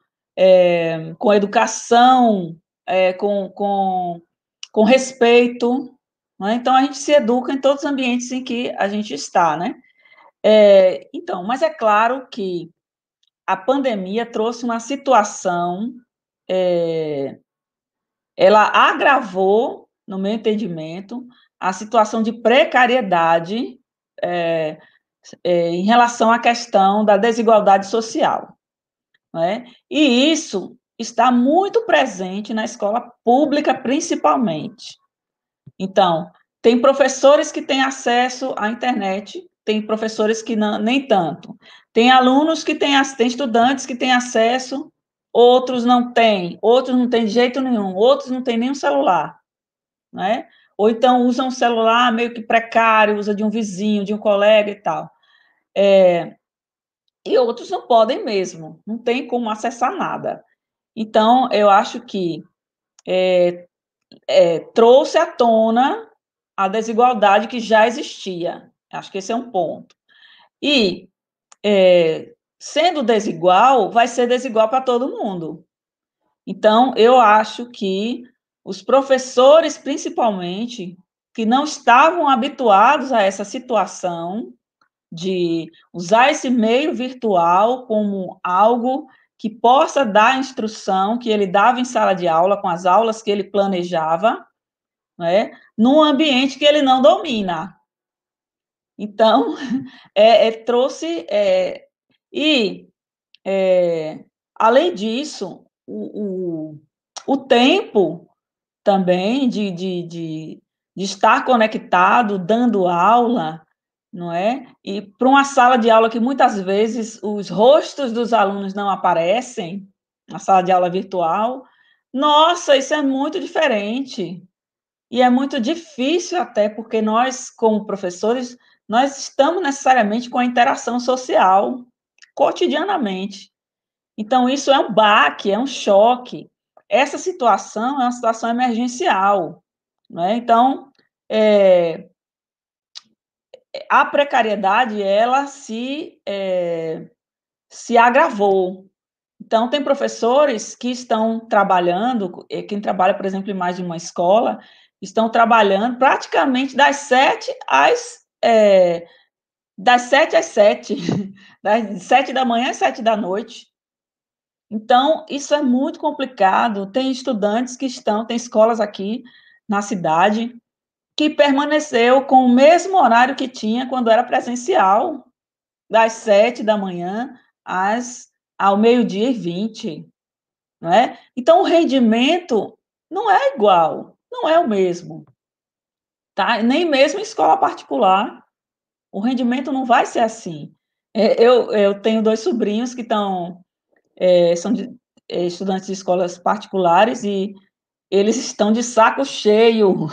é, com educação é, com, com, com respeito. Né? Então, a gente se educa em todos os ambientes em que a gente está, né? É, então, mas é claro que a pandemia trouxe uma situação, é, ela agravou, no meu entendimento, a situação de precariedade é, em relação à questão da desigualdade social. Né? E isso está muito presente na escola pública, principalmente. Então, tem professores que têm acesso à internet, tem professores que não, nem tanto. Tem alunos que têm, tem estudantes que têm acesso, outros não têm, outros não têm de jeito nenhum, outros não têm nenhum celular, né? Ou então usam um celular meio que precário, usa de um vizinho, de um colega e tal. É, e outros não podem mesmo, não tem como acessar nada. Então, eu acho que é, é, trouxe à tona a desigualdade que já existia. Acho que esse é um ponto. E, é, sendo desigual, vai ser desigual para todo mundo. Então, eu acho que os professores, principalmente, que não estavam habituados a essa situação de usar esse meio virtual como algo que possa dar a instrução que ele dava em sala de aula, com as aulas que ele planejava, né, num ambiente que ele não domina. Então, é, é, trouxe. É, e, é, além disso, o, o, o tempo também de, de, de, de estar conectado, dando aula, não é? E para uma sala de aula que muitas vezes os rostos dos alunos não aparecem, na sala de aula virtual, nossa, isso é muito diferente. E é muito difícil até porque nós, como professores, nós estamos necessariamente com a interação social cotidianamente. Então, isso é um baque, é um choque. Essa situação é uma situação emergencial. Né? Então, é, a precariedade ela se é, se agravou. Então tem professores que estão trabalhando, eh, quem trabalha, por exemplo, em mais de uma escola, estão trabalhando praticamente das sete às é, das sete às sete, das sete da manhã às sete da noite. Então, isso é muito complicado. Tem estudantes que estão, tem escolas aqui na cidade que permaneceu com o mesmo horário que tinha quando era presencial, das sete da manhã às, ao meio-dia e vinte. não é? Então, o rendimento não é igual, não é o mesmo, tá? Nem mesmo em escola particular, o rendimento não vai ser assim. É, eu, eu tenho dois sobrinhos que estão, é, são de, é, estudantes de escolas particulares e eles estão de saco cheio.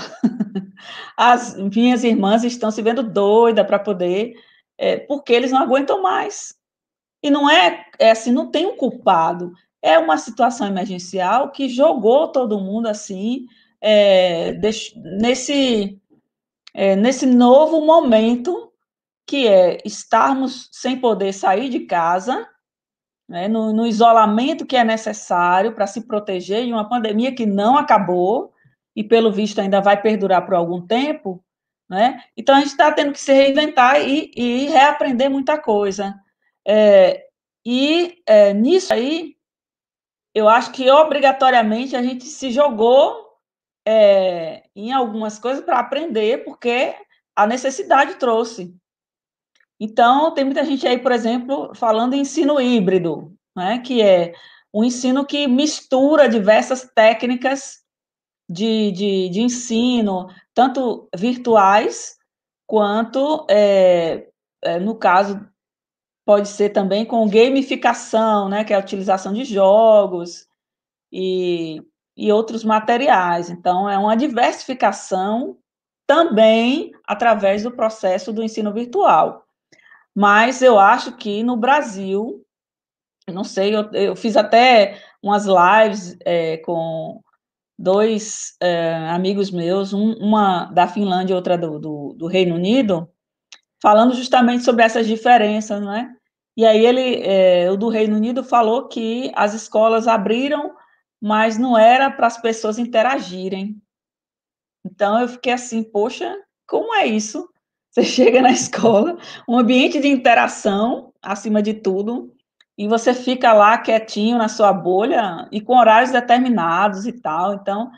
As minhas irmãs estão se vendo doida para poder, é, porque eles não aguentam mais. E não é, é assim, não tem um culpado. É uma situação emergencial que jogou todo mundo assim, é, nesse, é, nesse novo momento que é estarmos sem poder sair de casa, né, no, no, isolamento que é necessário para se proteger de uma pandemia que não acabou e, pelo visto, ainda vai perdurar por algum tempo, né? Então, a gente está tendo que se reinventar e, e reaprender muita coisa. É, e é, nisso aí, eu acho que obrigatoriamente a gente se jogou é, em algumas coisas para aprender, porque a necessidade trouxe. Então, tem muita gente aí, por exemplo, falando em ensino híbrido, né, que é um ensino que mistura diversas técnicas de, de, de ensino, tanto virtuais quanto, é, é, no caso, pode ser também com gamificação, né, que é a utilização de jogos e, e outros materiais. Então, é uma diversificação também através do processo do ensino virtual. Mas eu acho que no Brasil, não sei, eu, eu fiz até umas lives é, com dois é, amigos meus, um, uma da Finlândia e outra do, do, do, Reino Unido, falando justamente sobre essas diferenças, não é? E aí ele, é, o do Reino Unido, falou que as escolas abriram, mas não era para as pessoas interagirem. Então eu fiquei assim, poxa, como é isso? Você chega na escola, um ambiente de interação, acima de tudo, e você fica lá quietinho na sua bolha e com horários determinados e tal. Então,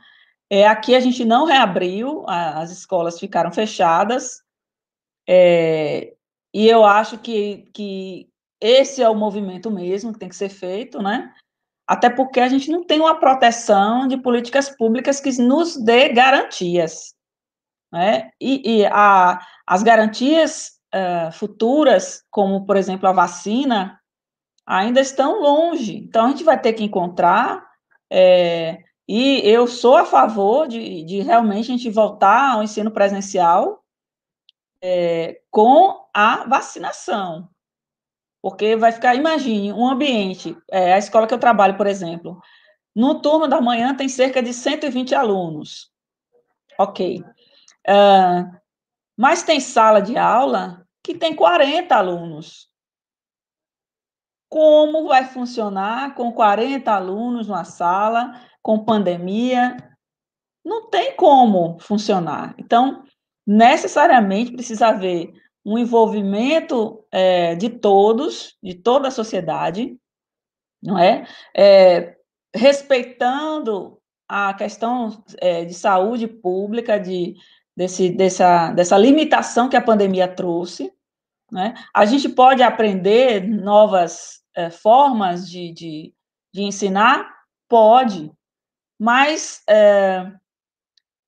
é, aqui a gente não reabriu, a, as escolas ficaram fechadas, é, e eu acho que, que esse é o movimento mesmo que tem que ser feito, né? Até porque a gente não tem uma proteção de políticas públicas que nos dê garantias. Né? E, e a, as garantias uh, futuras, como, por exemplo, a vacina, ainda estão longe. Então, a gente vai ter que encontrar, é, e eu sou a favor de, de, realmente a gente voltar ao ensino presencial é, com a vacinação. Porque vai ficar, imagine, um ambiente, é, a escola que eu trabalho, por exemplo, no turno da manhã tem cerca de 120 alunos. Ok. Uh, mas tem sala de aula que tem 40 alunos. Como vai funcionar com 40 alunos numa sala, com pandemia? Não tem como funcionar. Então, necessariamente precisa haver um envolvimento é, de todos, de toda a sociedade, não é? é respeitando a questão é, de saúde pública, de desse, dessa, dessa limitação que a pandemia trouxe. Né? A gente pode aprender novas é, formas de, de, de, ensinar? Pode, mas é,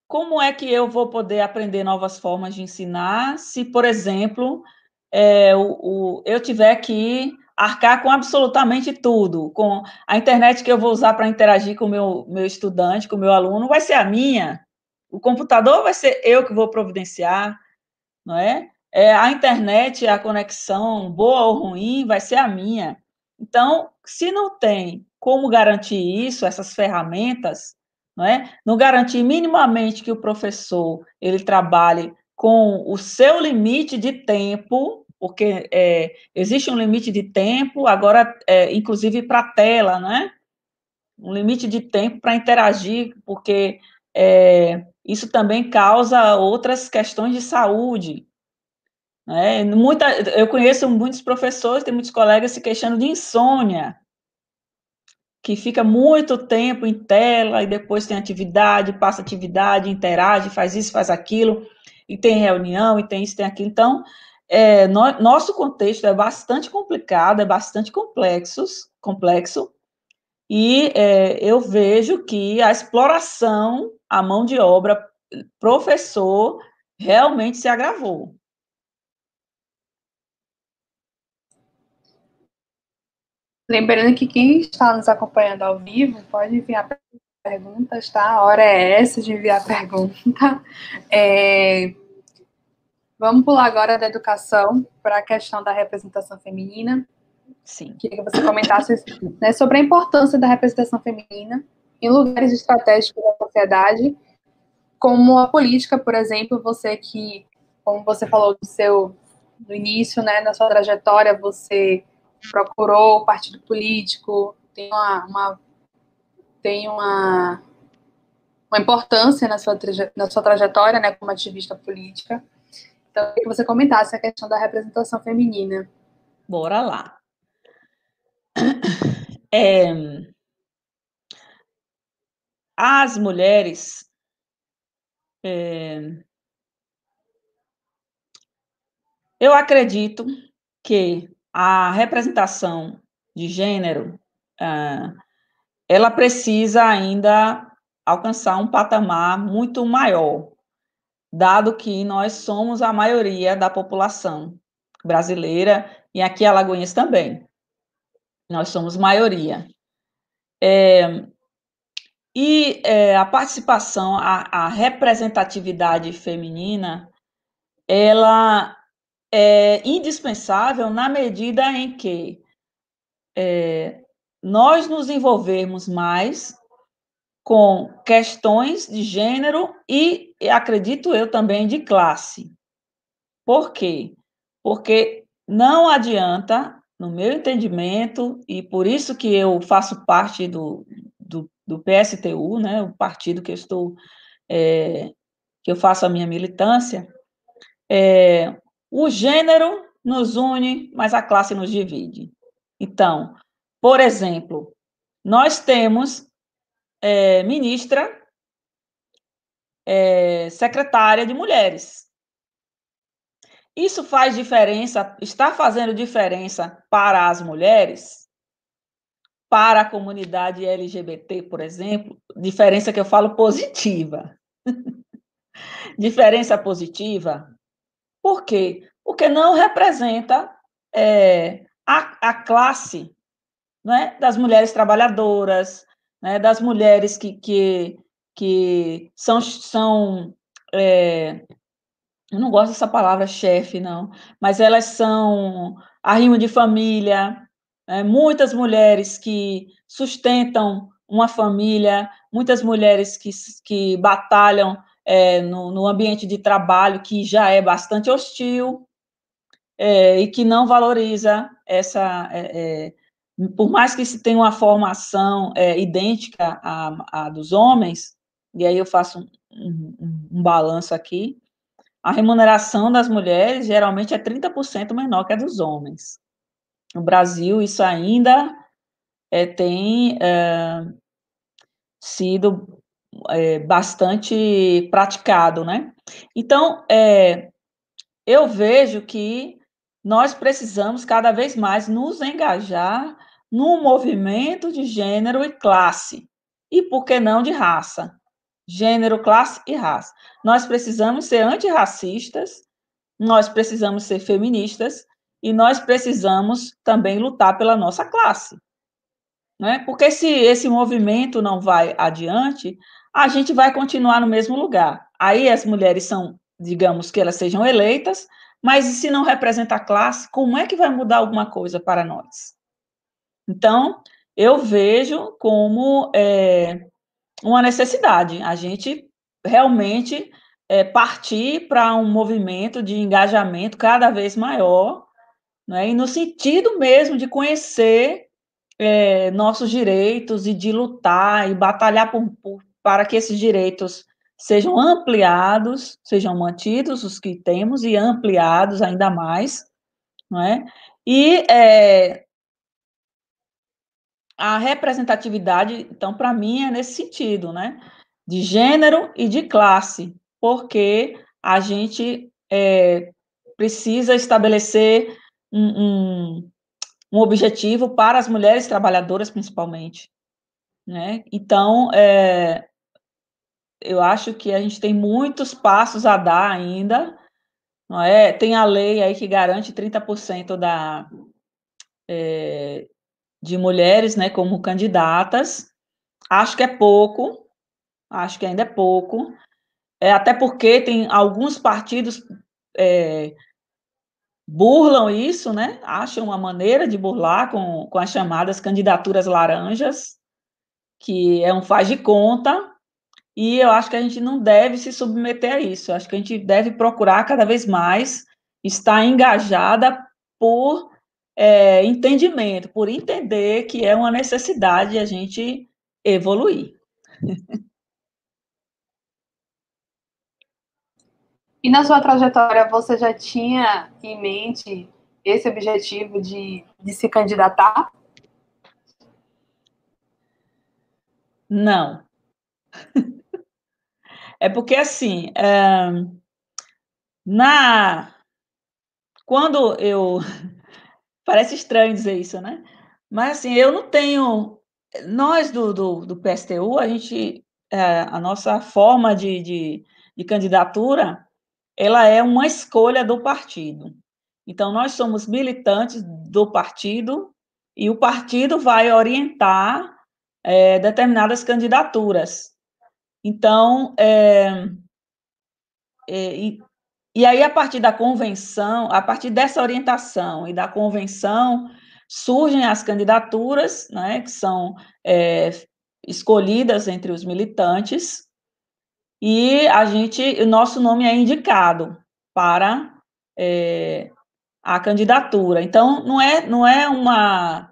como é que eu vou poder aprender novas formas de ensinar se, por exemplo, é, o, o, eu tiver que arcar com absolutamente tudo, com a internet que eu vou usar para interagir com o meu, meu estudante, com o meu aluno, vai ser a minha, o computador vai ser eu que vou providenciar, não é? é a internet, a conexão, boa ou ruim, vai ser a minha. Então, se não tem como garantir isso, essas ferramentas, não é? Não garantir minimamente que o professor ele trabalhe com o seu limite de tempo, porque é, existe um limite de tempo, agora, é, inclusive para a tela, né? Um limite de tempo para interagir, porque é, isso também causa outras questões de saúde. Né? Muita, eu conheço muitos professores, tem muitos colegas se queixando de insônia, que fica muito tempo em tela e depois tem atividade, passa atividade, interage, faz isso, faz aquilo, e tem reunião, e tem isso, tem aquilo. Então, é, no, nosso contexto é bastante complicado, é bastante complexo, complexo, e é, eu vejo que a exploração, a mão de obra, professor, realmente se agravou. Lembrando que quem está nos acompanhando ao vivo pode enviar perguntas, tá? A hora é essa de enviar pergunta. É... Vamos pular agora da educação para a questão da representação feminina. Sim. Queria que você comentasse né, sobre a importância da representação feminina em lugares estratégicos da sociedade, como a política, por exemplo, você que, como você falou do seu no início, né, na sua trajetória, você procurou o partido político, tem uma, uma tem uma, uma importância na sua, na sua trajetória, né, como ativista política. Então, eu queria que você comentasse a questão da representação feminina. Bora lá. É, as mulheres é, eu acredito que a representação de gênero ah, ela precisa ainda alcançar um patamar muito maior, dado que nós somos a maioria da população brasileira e aqui Alagoinhas também. Nós somos maioria. É, e é, a participação, a, a, representatividade feminina, ela é indispensável na medida em que é, nós nos envolvermos mais com questões de gênero e, acredito eu, também de classe. Por quê? Porque não adianta, no meu entendimento, e por isso que eu faço parte do, do, do PSTU, né, o partido que eu estou, é, que eu faço a minha militância, é, o gênero nos une, mas a classe nos divide. Então, por exemplo, nós temos é, ministra, é, secretária de mulheres. Isso faz diferença, está fazendo diferença para as mulheres? Para a comunidade LGBT, por exemplo, diferença que eu falo positiva. diferença positiva. Por quê? Porque não representa é, a, a classe né, das mulheres trabalhadoras, né, das mulheres que, que, que são, são é, eu não gosto dessa palavra chefe, não, mas elas são arrimo de família, né, muitas mulheres que sustentam uma família, muitas mulheres que, que batalham é, no, no, ambiente de trabalho que já é bastante hostil é, e que não valoriza essa, é, é por mais que se tenha uma formação é, idêntica à, à, dos homens, e aí eu faço um, um, um balanço aqui, a remuneração das mulheres geralmente é 30% menor que a dos homens. No Brasil, isso ainda é, tem é, sido é, bastante praticado, né? Então, eu vejo que nós precisamos cada vez mais nos engajar num movimento de gênero e classe, e por que não de raça? Gênero, classe e raça. Nós precisamos ser antirracistas, nós precisamos ser feministas e nós precisamos também lutar pela nossa classe. Né? Porque se esse movimento não vai adiante, a gente vai continuar no mesmo lugar. Aí as mulheres são, digamos que elas sejam eleitas, mas e se não representa a classe, como é que vai mudar alguma coisa para nós? Então, eu vejo como é, uma necessidade a gente realmente é, partir para um movimento de engajamento cada vez maior, né, e no sentido mesmo de conhecer é, nossos direitos e de lutar e batalhar por, por, para que esses direitos sejam ampliados, sejam mantidos os que temos e ampliados ainda mais, não é? E é, a representatividade, então, para mim, é nesse sentido, né? De gênero e de classe, porque a gente é, precisa estabelecer um, um, um, objetivo para as mulheres trabalhadoras, principalmente, Né? Então, é, eu acho que a gente tem muitos passos a dar ainda, não é? Tem a lei aí que garante 30% da, é, de mulheres, né, como candidatas. Acho que é pouco, acho que ainda é pouco, é, até porque tem alguns partidos é, burlam isso, né? Acham uma maneira de burlar com, com as chamadas candidaturas laranjas, que é um faz de conta, e eu acho que a gente não deve se submeter a isso. Acho que a gente deve procurar cada vez mais estar engajada por é, entendimento, por entender que é uma necessidade a gente evoluir. E na sua trajetória, você já tinha em mente esse objetivo de, de se candidatar? Não. É porque, assim, é, na... quando eu. Parece estranho dizer isso, né? Mas, assim, eu não tenho. Nós do, do, do PSTU, a gente. É, a nossa forma de, de, de candidatura ela é uma escolha do partido. Então, nós somos militantes do partido e o partido vai orientar é, determinadas candidaturas. Então, é, é, e, aí, a partir da convenção, a partir dessa orientação e da convenção, surgem as candidaturas, né, que são é, escolhidas entre os militantes, e a gente, o nosso nome é indicado para é, a candidatura. Então, não é, não é uma,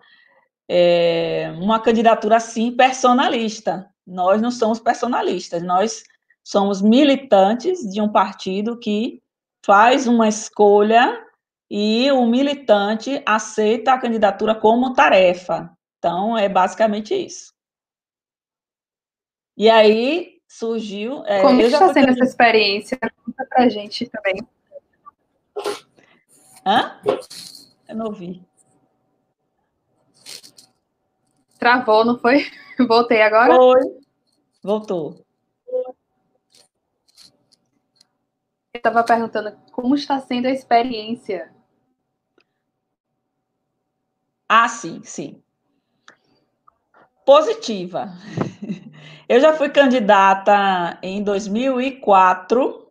é, uma candidatura assim personalista. Nós não somos personalistas, nós somos militantes de um partido que faz uma escolha e o militante aceita a candidatura como tarefa. Então, é basicamente isso. E aí, surgiu. É, Como está sendo essa experiência? Conta pra gente também. Hã? Eu não ouvi. Travou, não foi? Voltei agora? Foi. Voltou. Estava perguntando como está sendo a experiência. Ah, sim, sim. Positiva. Eu já fui candidata em 2004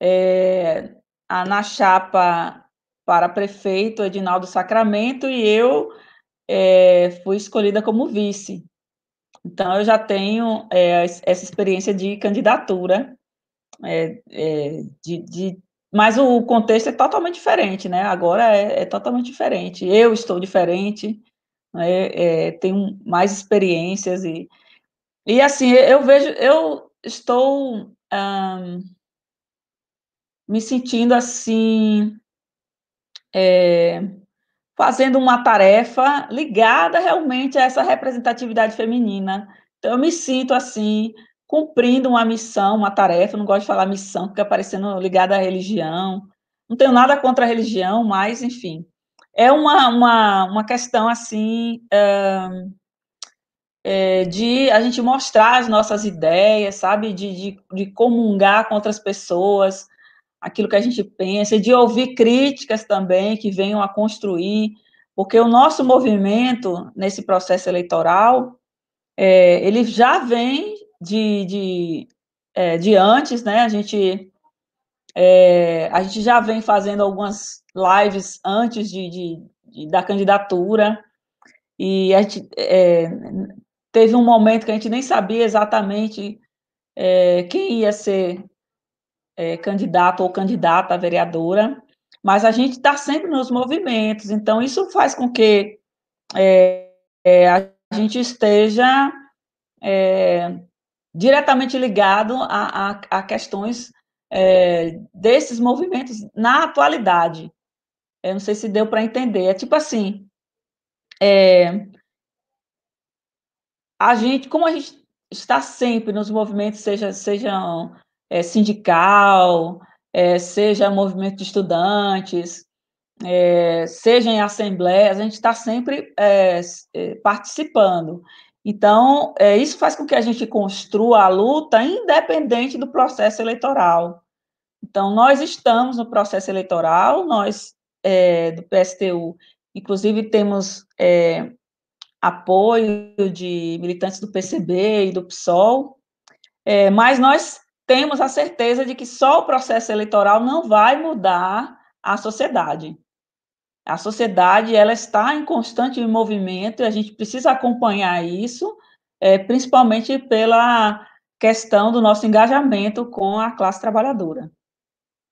é, na chapa para prefeito Edinaldo Sacramento e eu é, fui escolhida como vice. Então, eu já tenho é, essa experiência de candidatura, é, é, de, de, mas o contexto é totalmente diferente, né? Agora é, é totalmente diferente. Eu estou diferente, né? tenho mais experiências e e assim, eu vejo, eu estou me sentindo assim, é, fazendo uma tarefa ligada realmente a essa representatividade feminina. Então, eu me sinto assim, cumprindo uma missão, uma tarefa, não gosto de falar missão, porque parecendo ligada à religião. Não tenho nada contra a religião, mas, enfim, é uma, uma, uma questão assim. É, de a gente mostrar as nossas ideias, sabe? De, de, de comungar com outras pessoas, aquilo que a gente pensa, de ouvir críticas também que venham a construir, porque o nosso movimento nesse processo eleitoral, é, ele já vem de, de, é, de antes, né? A gente, é, a gente já vem fazendo algumas lives antes de, de, de da candidatura, e a gente, é, Teve um momento que a gente nem sabia exatamente é, quem ia ser é, candidato ou candidata a vereadora, mas a gente está sempre nos movimentos, então isso faz com que é, a gente esteja é, diretamente ligado a, a, a questões é, desses movimentos na atualidade. Eu não sei se deu para entender. É tipo assim, é, a gente, como a gente está sempre nos movimentos, seja, seja é, sindical, é, seja movimento de estudantes, é, seja em assembleias, a gente está sempre é, é, participando. Então, é, isso faz com que a gente construa a luta independente do processo eleitoral. Então, nós estamos no processo eleitoral, nós, é, do PSTU, inclusive temos é, apoio de militantes do PCB e do PSOL, é, mas nós temos a certeza de que só o processo eleitoral não vai mudar a sociedade. A sociedade ela está em constante movimento e a gente precisa acompanhar isso, é, principalmente pela questão do nosso engajamento com a classe trabalhadora.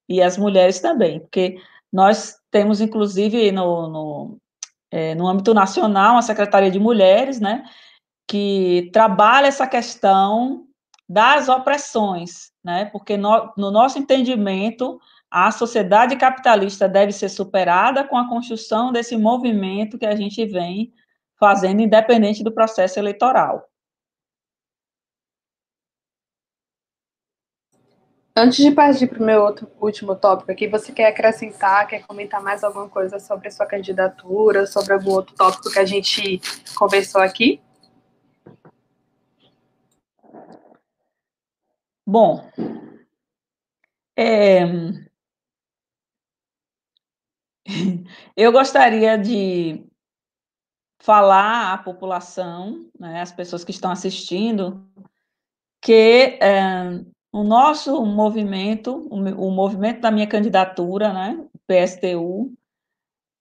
E as mulheres também, porque nós temos inclusive no, no, é, no âmbito nacional a Secretaria de Mulheres, né, que trabalha essa questão das opressões, né, porque no, no nosso entendimento a sociedade capitalista deve ser superada com a construção desse movimento que a gente vem fazendo, independente do processo eleitoral. Antes de partir para o meu outro, último tópico aqui, você quer acrescentar, quer comentar mais alguma coisa sobre a sua candidatura, sobre algum outro tópico que a gente conversou aqui? Bom, é, Eu gostaria de falar à população, né, às pessoas que estão assistindo, que é, o nosso movimento, o, o, movimento da minha candidatura, né, PSTU,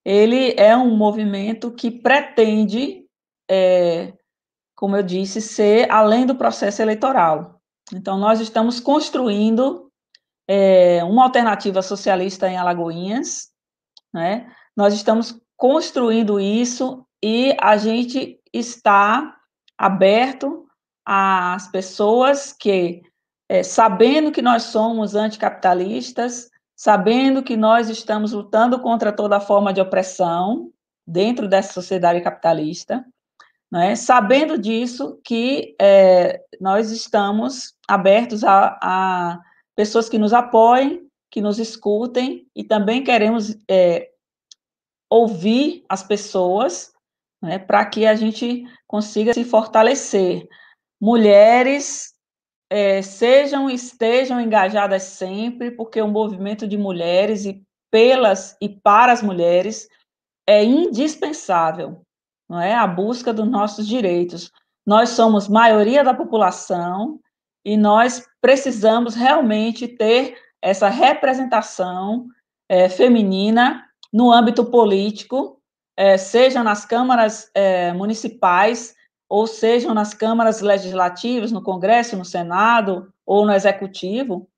ele é um movimento que pretende, é, como eu disse, ser além do processo eleitoral. Então, nós estamos construindo é, uma alternativa socialista em Alagoinhas, né? Nós estamos construindo isso e a gente está aberto às pessoas que, é, sabendo que nós somos anticapitalistas, sabendo que nós estamos lutando contra toda forma de opressão dentro dessa sociedade capitalista, né? sabendo disso, que é, nós estamos abertos a, a pessoas que nos apoiem, que nos escutem e também queremos é, ouvir as pessoas né, para que a gente consiga se fortalecer. Mulheres é, sejam estejam engajadas sempre, porque o movimento de mulheres e pelas e para as mulheres é indispensável, não é? A busca dos nossos direitos. Nós somos maioria da população e nós precisamos realmente ter essa representação é, feminina no âmbito político, é, seja nas câmaras é, municipais, ou sejam nas câmaras legislativas, no Congresso, no Senado ou no Executivo,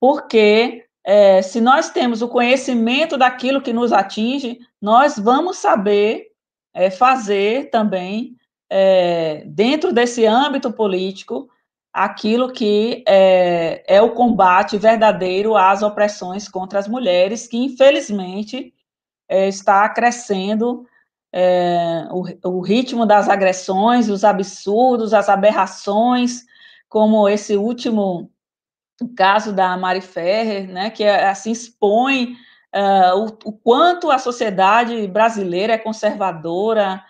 porque é, se nós temos o conhecimento daquilo que nos atinge, nós vamos saber é, fazer também, é, dentro desse âmbito político, aquilo que é, é, o combate verdadeiro às opressões contra as mulheres, que infelizmente é, está crescendo é, o, o, ritmo das agressões, os absurdos, as aberrações, como esse último caso da Mari Ferrer, né, que assim expõe uh, o, o, quanto a sociedade brasileira é conservadora,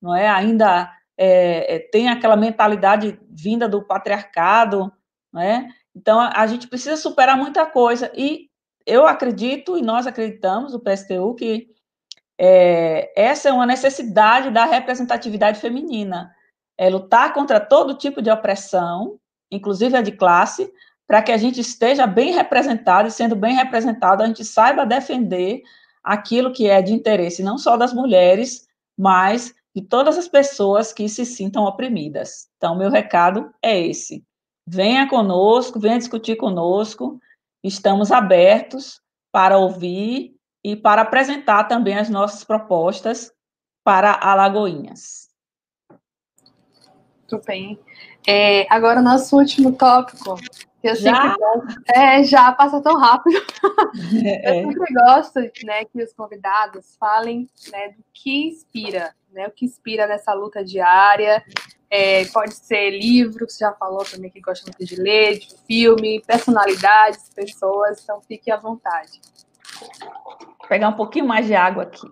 não é? Ainda é, é, tem aquela mentalidade vinda do patriarcado, né? Então, a, a, gente precisa superar muita coisa, e eu acredito, e nós acreditamos, o PSTU, que é, essa é uma necessidade da representatividade feminina, é lutar contra todo tipo de opressão, inclusive a de classe, para que a gente esteja bem representado, e sendo bem representado, a gente saiba defender aquilo que é de interesse não só das mulheres, mas de todas as pessoas que se sintam oprimidas. Então, meu recado é esse. Venha conosco, venha discutir conosco, estamos abertos para ouvir e para apresentar também as nossas propostas para Alagoinhas. Muito bem. É, agora, nosso último tópico. Eu já? Que, é, já passa tão rápido. É. Eu sempre gosto né, que os convidados falem né, do que inspira né? O que inspira nessa luta diária. É, pode ser livro, que você já falou também que gosta muito de ler, de filme, personalidades, pessoas, então fique à vontade. Vou pegar um pouquinho mais de água aqui.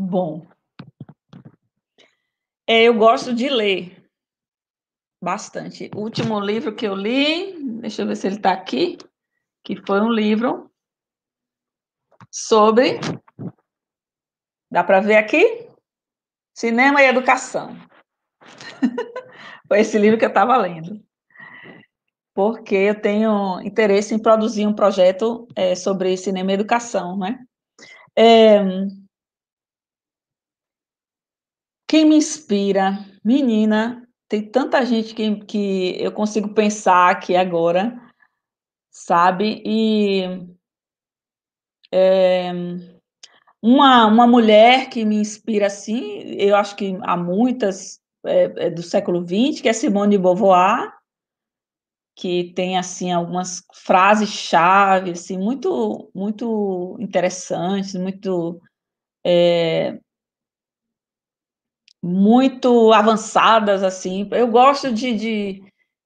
Bom, é, eu gosto de ler bastante. O último livro que eu li, deixa eu ver se ele está aqui, que foi um livro sobre. Dá para ver aqui? Cinema e Educação. foi esse livro que eu estava lendo. Porque eu tenho interesse em produzir um projeto é, sobre cinema e educação, né? É, quem me inspira? Menina, tem tanta gente que, que eu consigo pensar aqui agora, sabe? E é, uma, uma mulher que me inspira assim, eu acho que há muitas é, é do século XX, que é Simone de Beauvoir, que tem assim algumas frases-chave assim muito muito interessantes, muito é, muito avançadas, assim. Eu gosto de, de,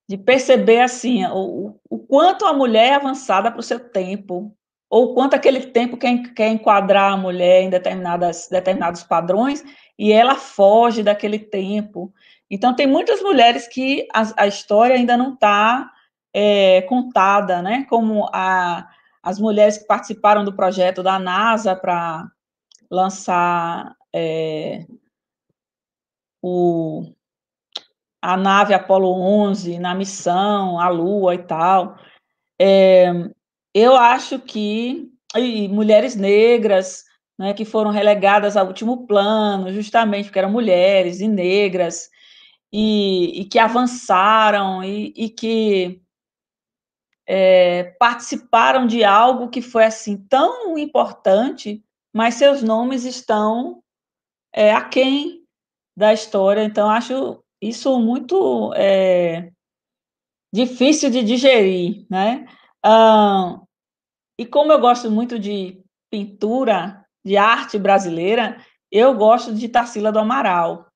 de perceber, assim, o, o quanto a mulher é avançada para o seu tempo, ou quanto aquele tempo quer, quer enquadrar a mulher em determinadas, determinados padrões, e ela foge daquele tempo. Então, tem muitas mulheres que a, a história ainda não está é, contada, né? Como a, as mulheres que participaram do projeto da NASA para lançar é, o, a nave Apolo 11 na missão, a Lua e tal. É, eu acho que mulheres negras, né, que foram relegadas ao último plano, justamente porque eram mulheres e negras, e, e que avançaram e, e que é, participaram de algo que foi assim tão importante, mas seus nomes estão é, aquém da história. Então, acho isso muito é, difícil de digerir, né? E como eu gosto muito de pintura, de arte brasileira, eu gosto de Tarsila do Amaral.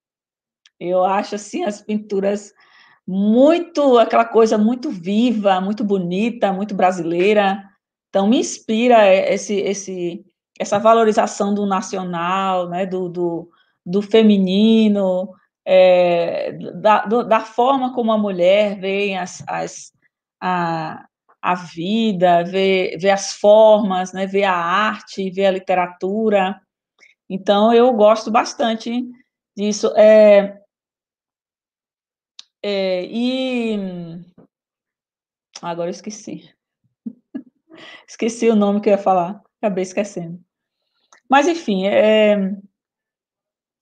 Eu acho assim as pinturas muito aquela coisa muito viva, muito bonita, muito brasileira. Então me inspira esse esse essa valorização do nacional, né, do, do, do feminino, é, da, do, da, forma como a mulher vê as, as, a, a vida, vê, vê as formas, né, vê a arte, vê a literatura. Então, eu gosto bastante disso. É, é, e. Agora eu esqueci. esqueci o nome que eu ia falar, acabei esquecendo. Mas, enfim, é,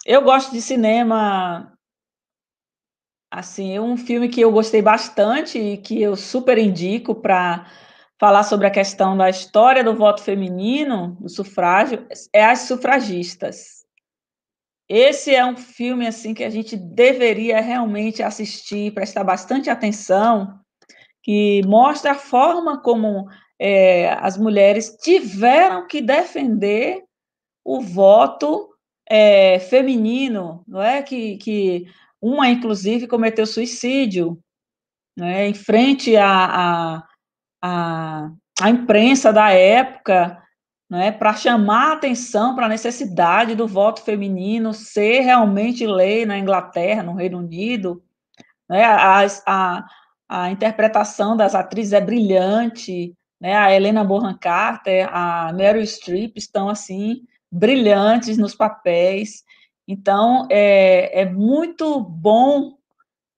eu gosto de cinema. Assim, é um filme que eu gostei bastante e que eu super indico para falar sobre a questão da história do voto feminino, do sufrágio, é As Sufragistas. Esse é um filme assim que a gente deveria realmente assistir, prestar bastante atenção, que mostra a forma como é, as mulheres tiveram que defender o voto é, feminino, não é? Que, que uma, inclusive, cometeu suicídio, né? Em frente à, à, imprensa da época, né? Para chamar a atenção para a necessidade do voto feminino ser realmente lei na Inglaterra, no Reino Unido, né? A, a, a interpretação das atrizes é brilhante, né? A Helena Bonham Carter, a Meryl Streep estão assim brilhantes nos papéis. Então, é, é muito bom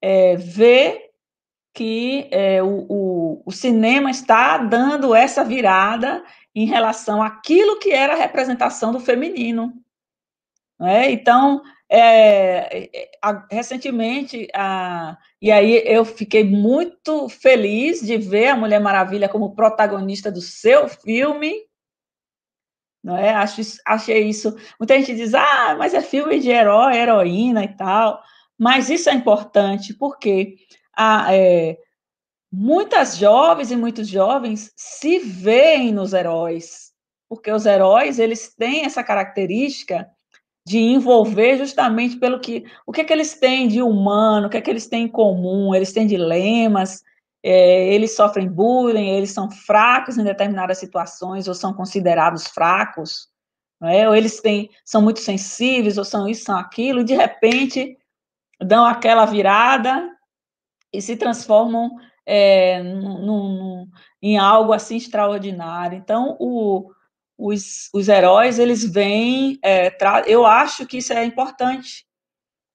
é, ver que é, o, o, o, cinema está dando essa virada em relação àquilo que era a representação do feminino. É? Então, é, é, a, recentemente, a, e aí eu fiquei muito feliz de ver a Mulher Maravilha como protagonista do seu filme, não é? Acho, achei isso. Muita gente diz, ah, mas é filme de herói, heroína e tal. Mas isso é importante porque a, é, muitas jovens e muitos jovens se veem nos heróis, porque os heróis eles têm essa característica de envolver justamente pelo que o que é que eles têm de humano, o que é que eles têm em comum, eles têm dilemas, é, eles sofrem bullying, eles são fracos em determinadas situações ou são considerados fracos, é? ou eles têm, são muito sensíveis, ou são isso, são aquilo, e de repente dão aquela virada e se transformam é, num, num, em algo assim extraordinário. Então, o, os, os heróis, eles vêm, é, eu acho que isso é importante,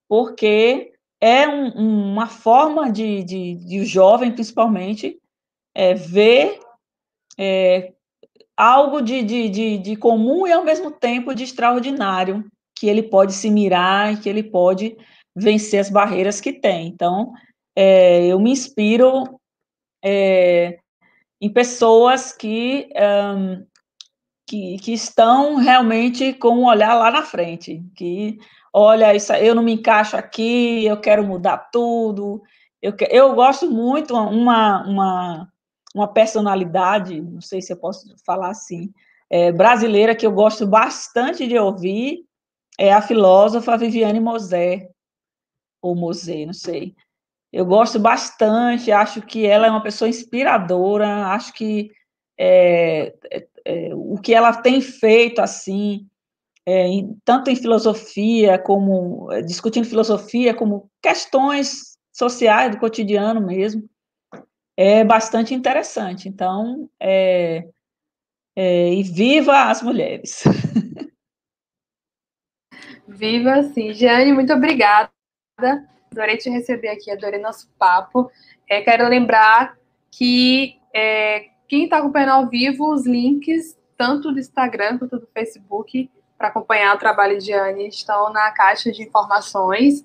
porque é um, uma forma de, de, de, o jovem, principalmente, é, ver é, algo de, de, de, de comum e, ao mesmo tempo, de extraordinário, que ele pode se mirar e que ele pode vencer as barreiras que tem. Então, é, eu me inspiro é, em pessoas que, um, que, que, estão realmente com um olhar lá na frente, que olha, isso, eu não me encaixo aqui, eu quero mudar tudo. Eu, eu gosto muito uma, uma, uma personalidade, não sei se eu posso falar assim, é, brasileira que eu gosto bastante de ouvir, é a filósofa Viviane Mosé, ou Mosé, não sei. Eu gosto bastante, acho que ela é uma pessoa inspiradora, acho que é, é, o que ela tem feito, assim, é, em, tanto em filosofia, como é, discutindo filosofia, como questões sociais do cotidiano mesmo, é bastante interessante. Então, é, é, e viva as mulheres! Viva, sim. Jane, muito obrigada. Adorei te receber aqui, adorei nosso papo. É, quero lembrar que é, quem está acompanhando ao vivo, os links, tanto do Instagram quanto do Facebook, para acompanhar o trabalho de Anne, estão na caixa de informações.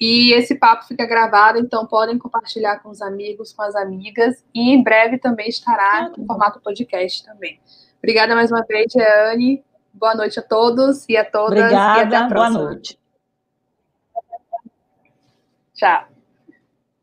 E esse papo fica gravado, então podem compartilhar com os amigos, com as amigas, e em breve também estará em formato podcast também. Obrigada mais uma vez, Anne. Boa noite a todos e a todas. Obrigada, boa noite. Tchau.